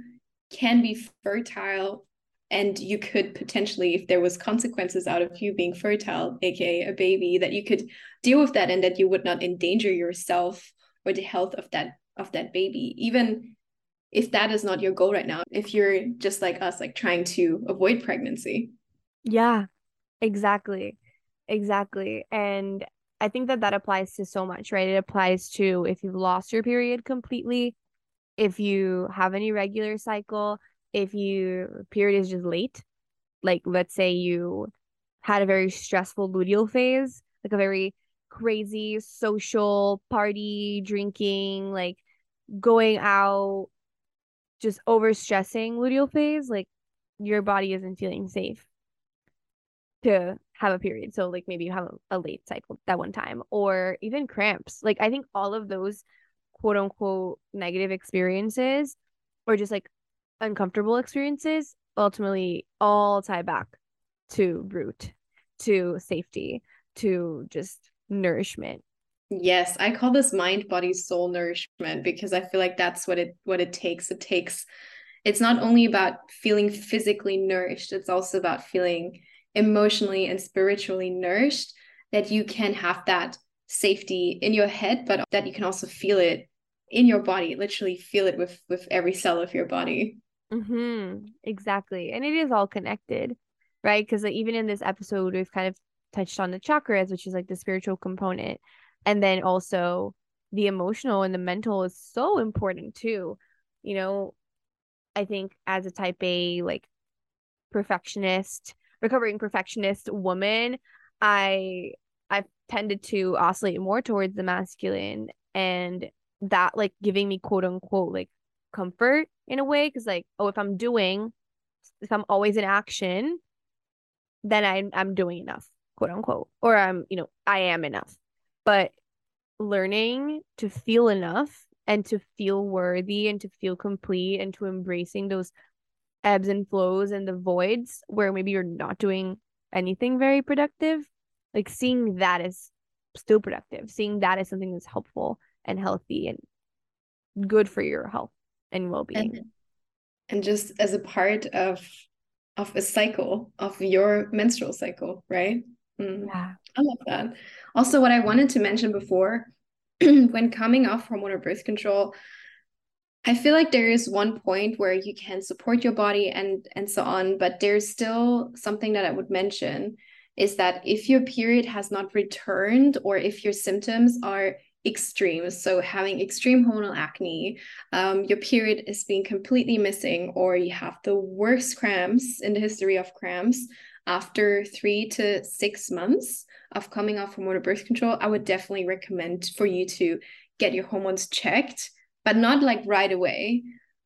can be fertile and you could potentially if there was consequences out of you being fertile aka a baby that you could deal with that and that you would not endanger yourself or the health of that of that baby even if that is not your goal right now if you're just like us like trying to avoid pregnancy. Yeah exactly exactly. And I think that that applies to so much, right? It applies to if you've lost your period completely, if you have any regular cycle, if your period is just late, like let's say you had a very stressful luteal phase, like a very crazy social party, drinking, like going out, just over stressing luteal phase, like your body isn't feeling safe to have a period. So like maybe you have a, a late cycle that one time or even cramps. Like I think all of those quote unquote negative experiences or just like uncomfortable experiences ultimately all tie back to root, to safety, to just nourishment. Yes, I call this mind body soul nourishment because I feel like that's what it what it takes. It takes it's not only about feeling physically nourished, it's also about feeling emotionally and spiritually nourished that you can have that safety in your head but that you can also feel it in your body literally feel it with with every cell of your body mm-hmm. exactly and it is all connected right because even in this episode we've kind of touched on the chakras which is like the spiritual component and then also the emotional and the mental is so important too. You know i think as a type a like perfectionist recovering perfectionist woman, I I've tended to oscillate more towards the masculine and that like giving me quote unquote like comfort in a way because like oh if I'm doing if I'm always in action then I I'm doing enough quote unquote or I'm you know I am enough but learning to feel enough and to feel worthy and to feel complete and to embracing those ebbs and flows and the voids where maybe you're not doing anything very productive like seeing that is still productive. Seeing that is something that's helpful and healthy and good for your health and well-being. And, and just as a part of of a cycle of your menstrual cycle right mm. yeah i love that also what i wanted to mention before when coming off hormonal birth control I feel like there is one point where you can support your body and and so on, but there's still something that I would mention is that if your period has not returned or if your symptoms are extreme, so having extreme hormonal acne, um, your period is being completely missing, or you have the worst cramps in the history of cramps after three to six months of coming off hormonal birth control, I would definitely recommend for you to get your hormones checked but not like right away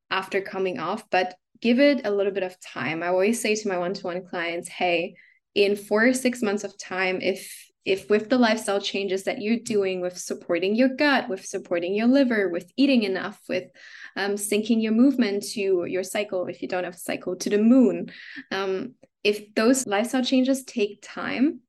after coming off, but give it a little bit of time. I always say to my one-to-one clients, hey, in four or six months of time, if if with the lifestyle changes that you're doing with supporting your gut with supporting your liver with eating enough with um, syncing your movement to your cycle if you don't have a cycle to the moon um, if those lifestyle changes take time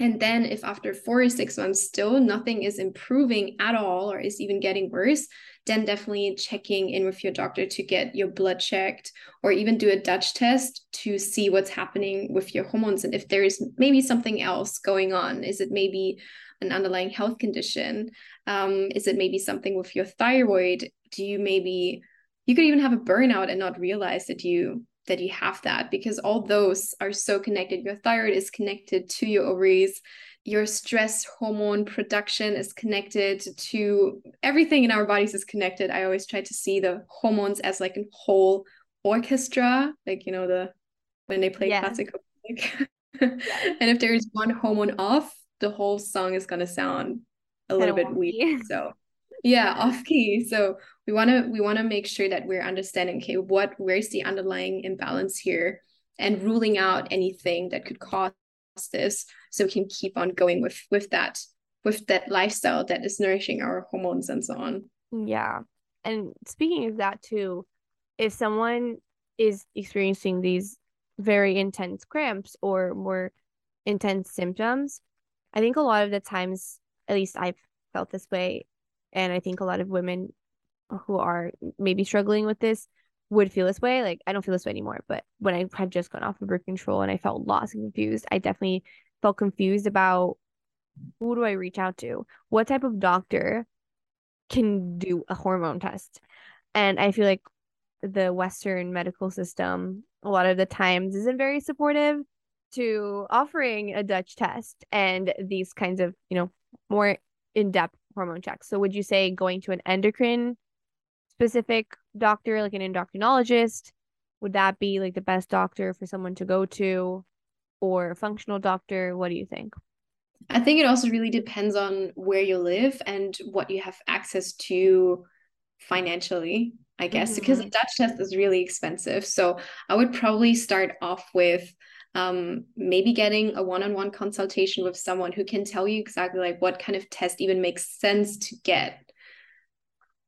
and then, if after four or six months still nothing is improving at all or is even getting worse, then definitely checking in with your doctor to get your blood checked or even do a Dutch test to see what's happening with your hormones and if there is maybe something else going on. Is it maybe an underlying health condition? Um, is it maybe something with your thyroid? Do you maybe you could even have a burnout and not realize that you that you have that because all those are so connected. Your thyroid is connected to your ovaries. Your stress hormone production is connected to everything in our bodies is connected. I always try to see the hormones as like a whole orchestra like you know the when they play yeah. classical music. And if there's one hormone off the whole song is going to sound a little bit weak so yeah off key. So we want to we want to make sure that we're understanding okay what where's the underlying imbalance here and ruling out anything that could cause this so we can keep on going with with that with that lifestyle that is nourishing our hormones and so on. Yeah. And speaking of that too if someone is experiencing these very intense cramps or more intense symptoms i think a lot of the times at least i've felt this way and i think a lot of women who are maybe struggling with this would feel this way. Like I don't feel this way anymore, but when I had just gone off of birth control and I felt lost and confused, I definitely felt confused about who do I reach out to? What type of doctor can do a hormone test? And I feel like the Western medical system a lot of the times isn't very supportive to offering a Dutch test and these kinds of, you know, more in-depth hormone checks. So would you say going to an endocrine specific doctor, like an endocrinologist? Would that be like the best doctor for someone to go to or a functional doctor? What do you think? I think it also really depends on where you live and what you have access to financially, I guess, mm-hmm. because a Dutch test is really expensive. So I would probably start off with um, maybe getting a one-on-one consultation with someone who can tell you exactly like what kind of test even makes sense to get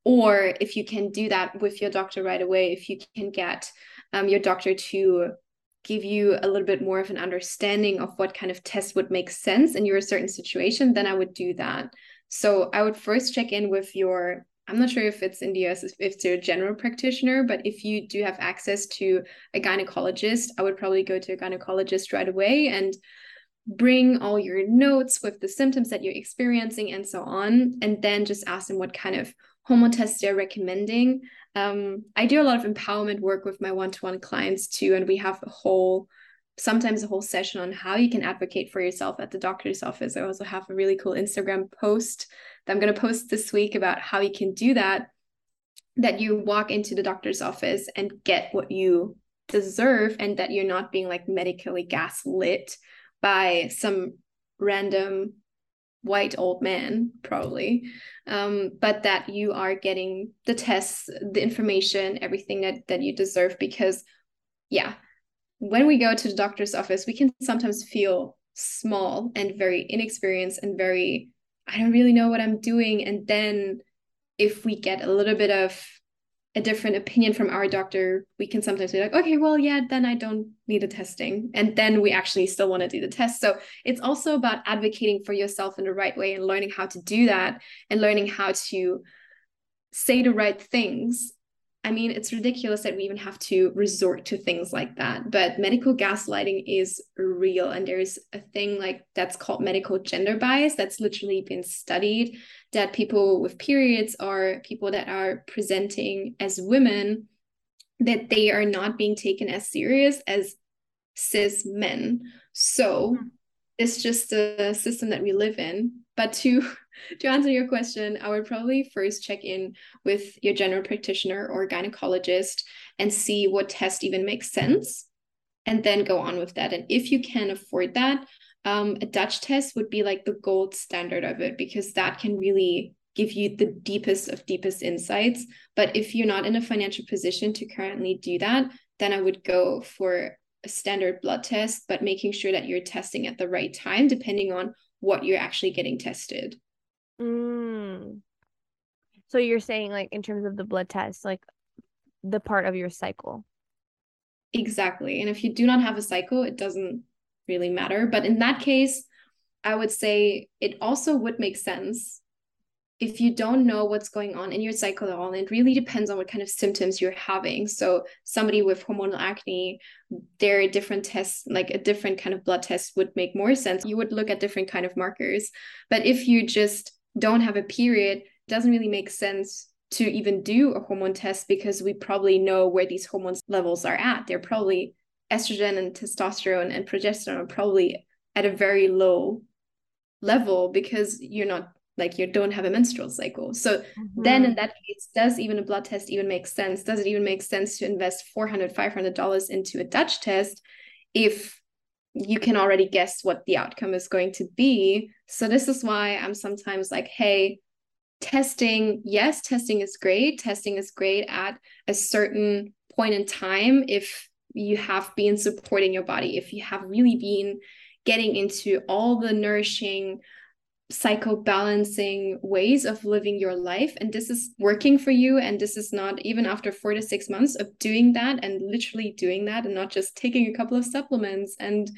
or if you can do that with your doctor right away if you can get um, your doctor to give you a little bit more of an understanding of what kind of test would make sense in your certain situation then i would do that. So i would first check in with your i'm not sure if it's in the us if it's your general practitioner but if you do have access to a gynecologist i would probably go to a gynecologist right away and bring all your notes with the symptoms that you're experiencing and so on and then just ask them what kind of hormone tests they're recommending. Um, I do a lot of empowerment work with my one-to-one clients too, and we have a whole sometimes a whole session on how you can advocate for yourself at the doctor's office. I also have a really cool Instagram post that I'm going to post this week about how you can do that. That you walk into the doctor's office and get what you deserve, and that you're not being like medically gaslit by some random white old man probably. Um, but that you are getting the tests the information everything that that you deserve because yeah when we go to the doctor's office we can sometimes feel small and very inexperienced and very i don't really know what i'm doing. And then if we get a little bit of a different opinion from our doctor, we can sometimes be like, okay, well, yeah, then I don't need a testing. And then we actually still want to do the test. So it's also about advocating for yourself in the right way and learning how to do that and learning how to say the right things I mean, it's ridiculous that we even have to resort to things like that. But medical gaslighting is real. And there's a thing like that's called medical gender bias that's literally been studied that people with periods or people that are presenting as women that they are not being taken as serious as cis men. So hmm. it's just a system that we live in. But to to answer your question, I would probably first check in with your general practitioner or gynecologist and see what test even makes sense, and then go on with that. And if you can afford that, um, a Dutch test would be like the gold standard of it because that can really give you the deepest of deepest insights. But if you're not in a financial position to currently do that, then I would go for a standard blood test, but making sure that you're testing at the right time, depending on what you're actually getting tested. Mm. So you're saying like in terms of the blood test, like the part of your cycle. Exactly. And if you do not have a cycle, it doesn't really matter. But in that case, I would say it also would make sense if you don't know what's going on in your cycle at all, and it really depends on what kind of symptoms you're having. So, somebody with hormonal acne, there are different tests, like a different kind of blood test would make more sense. You would look at different kind of markers. But if you just don't have a period, doesn't really make sense to even do a hormone test because we probably know where these hormone levels are at. They're probably estrogen and testosterone and progesterone are probably at a very low level because you're not like you don't have a menstrual cycle. So mm-hmm. then in that case, does even a blood test even make sense? Does it even make sense to invest 400 $500 into a Dutch test if you can already guess what the outcome is going to be? So this is why I'm sometimes like, hey, testing, yes, testing is great. Testing is great at a certain point in time if you have been supporting your body, if you have really been getting into all the nourishing cycle balancing ways of living your life and this is working for you and this is not even after 4 to 6 months of doing that and literally doing that and not just taking a couple of supplements and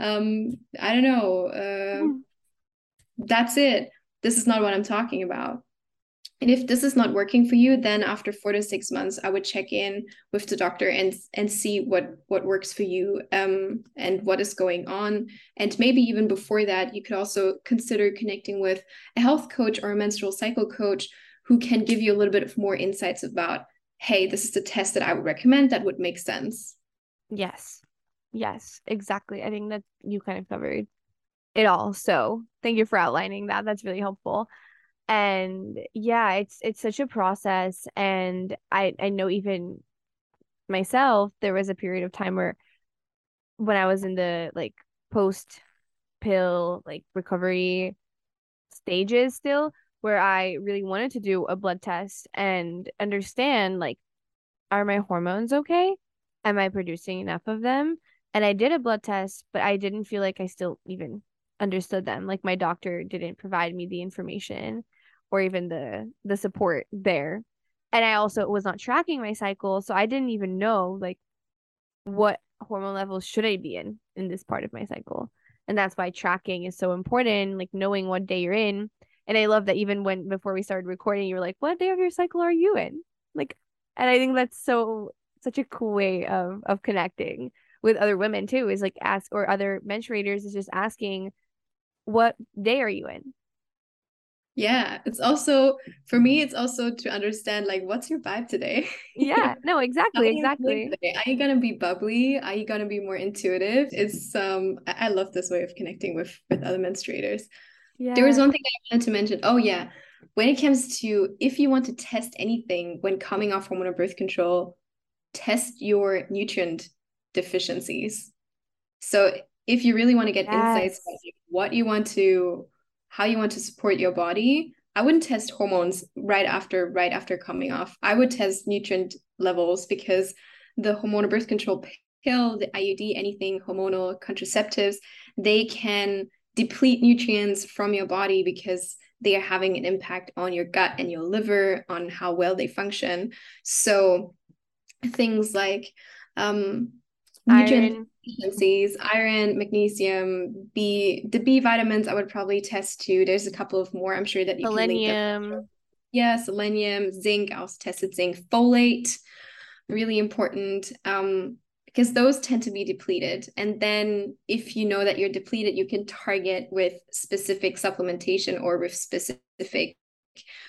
um i don't know uh, mm. that's it this is not what i'm talking about and if this is not working for you, then after four to six months, I would check in with the doctor and and see what what works for you um, and what is going on. And maybe even before that, you could also consider connecting with a health coach or a menstrual cycle coach who can give you a little bit of more insights about, hey, this is the test that I would recommend that would make sense. Yes. Yes, exactly. I think that you kind of covered it all. So thank you for outlining that. That's really helpful and yeah it's it's such a process. And i i know even myself there was a period of time where when i was in the like post pill like recovery stages still where i really wanted to do a blood test and understand like are my hormones okay? Am i producing enough of them? And i did a blood test but i didn't feel like i still even understood them. Like my doctor didn't provide me the information or even the the support there. And i also was not tracking my cycle so i didn't even know like what hormone levels should i be in in this part of my cycle. And that's why tracking is so important like knowing what day you're in. And i love that even when before we started recording you were like what day of your cycle are you in? Like and i think that's so such a cool way of of connecting with other women too is like ask or other menstruators is just asking what day are you in yeah it's also for me it's also to understand like what's your vibe today? Yeah no exactly exactly. are you gonna be bubbly? Are you gonna be more intuitive? It's um i love this way of connecting with with other menstruators. Yeah there was one thing i wanted to mention. Oh yeah when it comes to if you want to test anything when coming off hormonal birth control test your nutrient deficiencies. So if you really want to get yes. insights about what you want to how you want to support your body. I wouldn't test hormones right after right after coming off. I would test nutrient levels because the hormonal birth control pill the iud anything hormonal contraceptives they can deplete nutrients from your body because they are having an impact on your gut and your liver on how well they function. So things like um nutrient deficiencies iron magnesium b the b vitamins i would probably test too. There's a couple of more i'm sure that you selenium. can link yeah selenium zinc i also tested zinc folate really important um because those tend to be depleted. And then if you know that you're depleted you can target with specific supplementation or with specific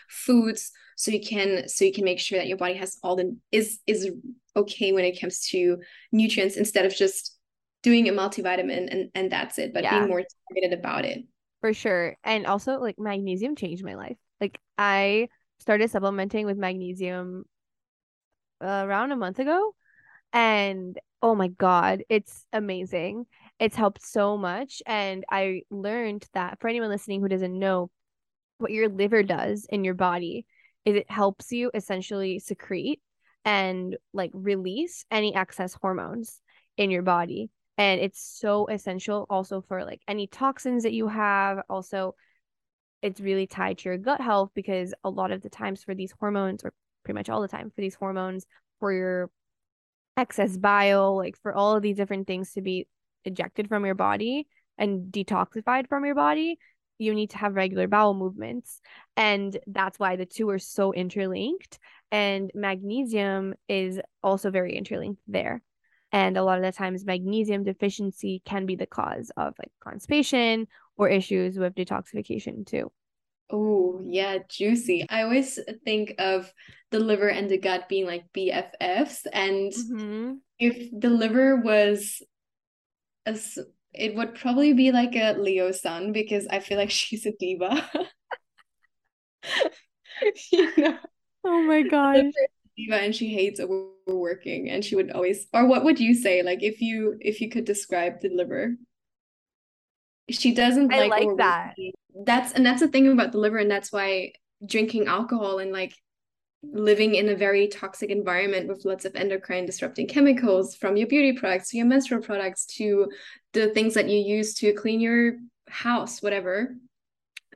foods so you can so you can make sure that your body has all the is is okay when it comes to nutrients instead of just doing a multivitamin and and that's it but yeah. being more targeted about it. For sure. And also like magnesium changed my life. Like i started supplementing with magnesium uh, around a month ago and oh my god it's amazing. It's helped so much and i learned that for anyone listening who doesn't know what your liver does in your body is it helps you essentially secrete and like release any excess hormones in your body. And it's so essential also for like any toxins that you have. Also it's really tied to your gut health because a lot of the times for these hormones or pretty much all the time for these hormones for your excess bile like for all of these different things to be ejected from your body and detoxified from your body you need to have regular bowel movements. And that's why the two are so interlinked and magnesium is also very interlinked there and a lot of the times magnesium deficiency can be the cause of like constipation or issues with detoxification too Oh, yeah, juicy. I always think of the liver and the gut being like BFFs. And mm-hmm. if the liver was a, it would probably be like a Leo sun because I feel like she's a diva. you know? Oh my gosh. Diva and she hates overworking and she would always or what would you say? Like if you if you could describe the liver. She doesn't I like, like that. that's and that's the thing about the liver and that's why drinking alcohol and like living in a very toxic environment with lots of endocrine disrupting chemicals from your beauty products to your menstrual products to the things that you use to clean your house whatever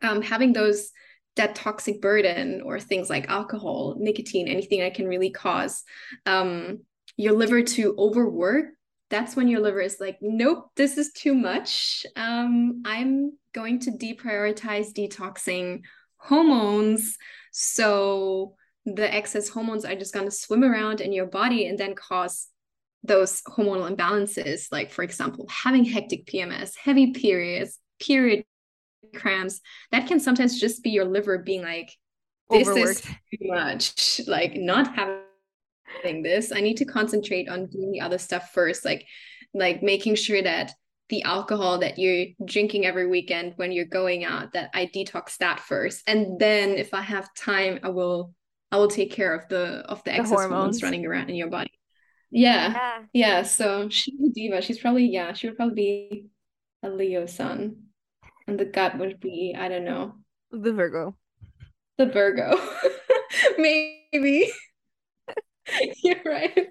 um, having those that toxic burden or things like alcohol nicotine anything that can really cause um, your liver to overwork that's when your liver is like, nope, this is too much. Um, I'm going to deprioritize detoxing hormones. So the excess hormones are just going to swim around in your body and then cause those hormonal imbalances. Like, for example, having hectic PMS, heavy periods, period cramps. That can sometimes just be your liver being like, this Overworked. is too much. Like, not having this i need to concentrate on doing the other stuff first like like making sure that the alcohol that you're drinking every weekend when you're going out that i detox that first and then if i have time i will i will take care of the of the, the excess hormones. hormones running around in your body yeah. yeah yeah so she's a diva she's probably yeah she would probably be a leo sun and the gut would be i don't know the virgo the virgo maybe You're right.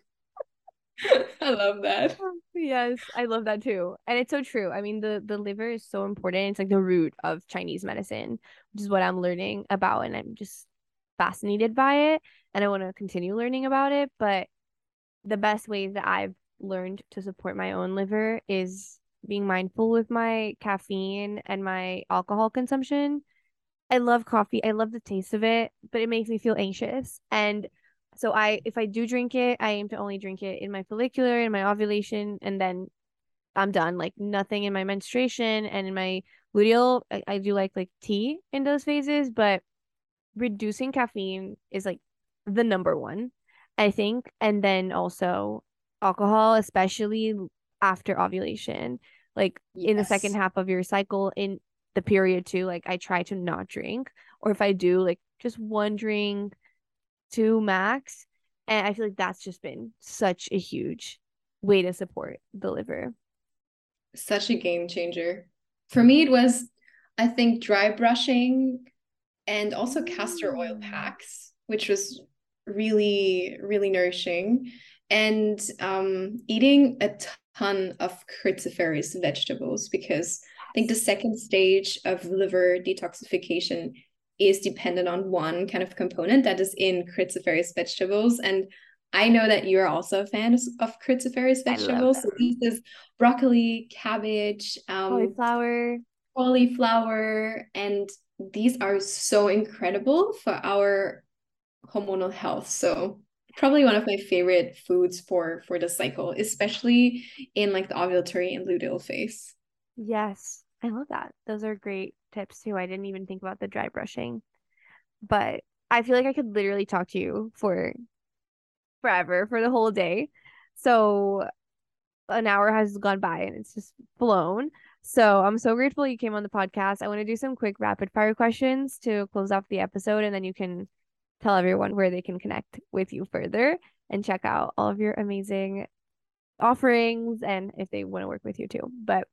I love that. Yes, I love that too. And it's so true. I mean, the the liver is so important. It's like the root of Chinese medicine, which is what I'm learning about and I'm just fascinated by it and I want to continue learning about it, but the best ways that I've learned to support my own liver is being mindful with my caffeine and my alcohol consumption. I love coffee. I love the taste of it, but it makes me feel anxious and so I if I do drink it, I aim to only drink it in my follicular, in my ovulation, and then I'm done. Like nothing in my menstruation and in my luteal. I, I do like like tea in those phases, but reducing caffeine is like the number one, I think. And then also alcohol, especially after ovulation. Like yes. in the second half of your cycle in the period too, like I try to not drink. Or if I do, like just one drink two max. And I feel like that's just been such a huge way to support the liver. Such a game changer. For me, it was, I think, dry brushing and also castor oil mm. packs, which was really, really nourishing. And um, eating a ton of cruciferous vegetables because I think the second stage of liver detoxification is dependent on one kind of component that is in cruciferous vegetables. And I know that you're also a fan of cruciferous vegetables. So this is broccoli, cabbage, um, cauliflower, cauliflower, and these are so incredible for our hormonal health. So probably one of my favorite foods for for the cycle, especially in like the ovulatory and luteal phase. Yes, I love that. Those are great tips too. I didn't even think about the dry brushing. But I feel like I could literally talk to you for forever for the whole day. So an hour has gone by and it's just flown. So I'm so grateful you came on the podcast. I want to do some quick rapid fire questions to close off the episode and then you can tell everyone where they can connect with you further and check out all of your amazing offerings and if they want to work with you too. But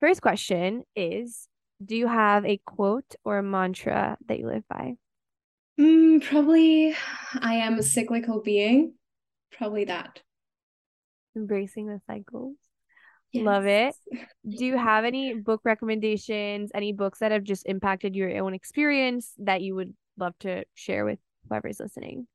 first question is do you have a quote or a mantra that you live by? Mm, probably I am a cyclical being. Probably that. Embracing the cycles. Yes. Love it. Do you have any book recommendations, any books that have just impacted your own experience that you would love to share with whoever's listening?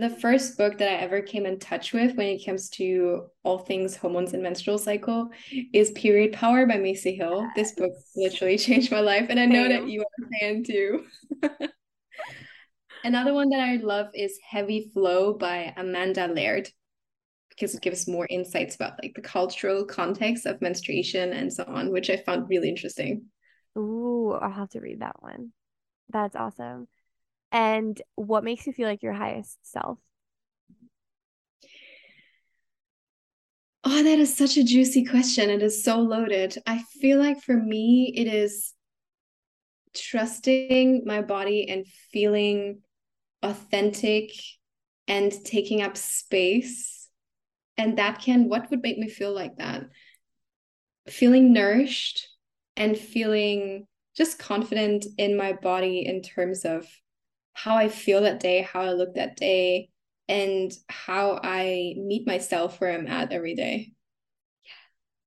the first book that I ever came in touch with when it comes to all things hormones and menstrual cycle is Period Power by Maisie Hill. Yes. This book literally changed my life, and I know that you are a fan too. Another one that I love is Heavy Flow by Amanda Laird because it gives more insights about like the cultural context of menstruation and so on, which I found really interesting. Ooh, I'll have to read that one. That's awesome. And what makes you feel like your highest self? Oh, that is such a juicy question. It is so loaded. I feel like for me, it is trusting my body and feeling authentic and taking up space. And that can, what would make me feel like that? Feeling nourished and feeling just confident in my body in terms of how I feel that day, how I look that day, and how I meet myself where I'm at every day.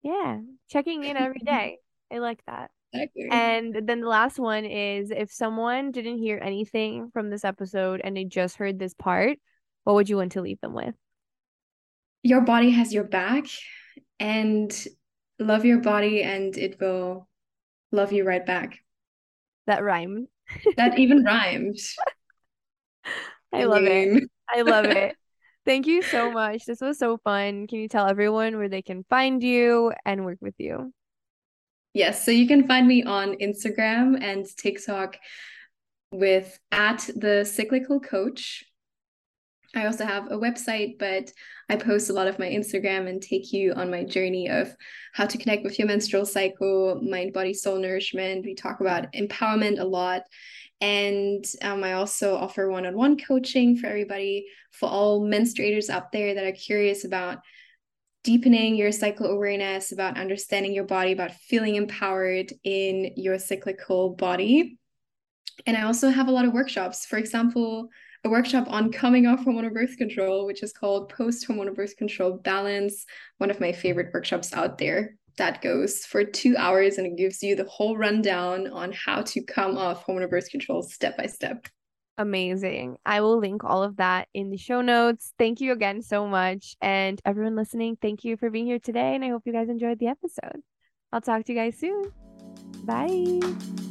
Yeah, checking in every day. I like that. Exactly. And then the last one is if someone didn't hear anything from this episode and they just heard this part, what would you want to leave them with? Your body has your back and love your body and it will love you right back. That rhymed. that even rhymed. I, love it. I love it. Thank you so much. This was so fun. Can you tell everyone where they can find you and work with you? Yes, so you can find me on Instagram and TikTok with at the cyclical coach. I also have a website, but I post a lot of my Instagram and take you on my journey of how to connect with your menstrual cycle, mind, body, soul nourishment. We talk about empowerment a lot. And um, I also offer one on one coaching for everybody, for all menstruators out there that are curious about deepening your cycle awareness, about understanding your body, about feeling empowered in your cyclical body. And I also have a lot of workshops. For example, a workshop on coming off hormonal birth control, which is called Post Hormonal Birth Control Balance, one of my favorite workshops out there. That goes for two hours and it gives you the whole rundown on how to come off hormonal birth control step by step. Amazing. I will link all of that in the show notes. Thank you again so much. And everyone listening, thank you for being here today. And I hope you guys enjoyed the episode. I'll talk to you guys soon. Bye.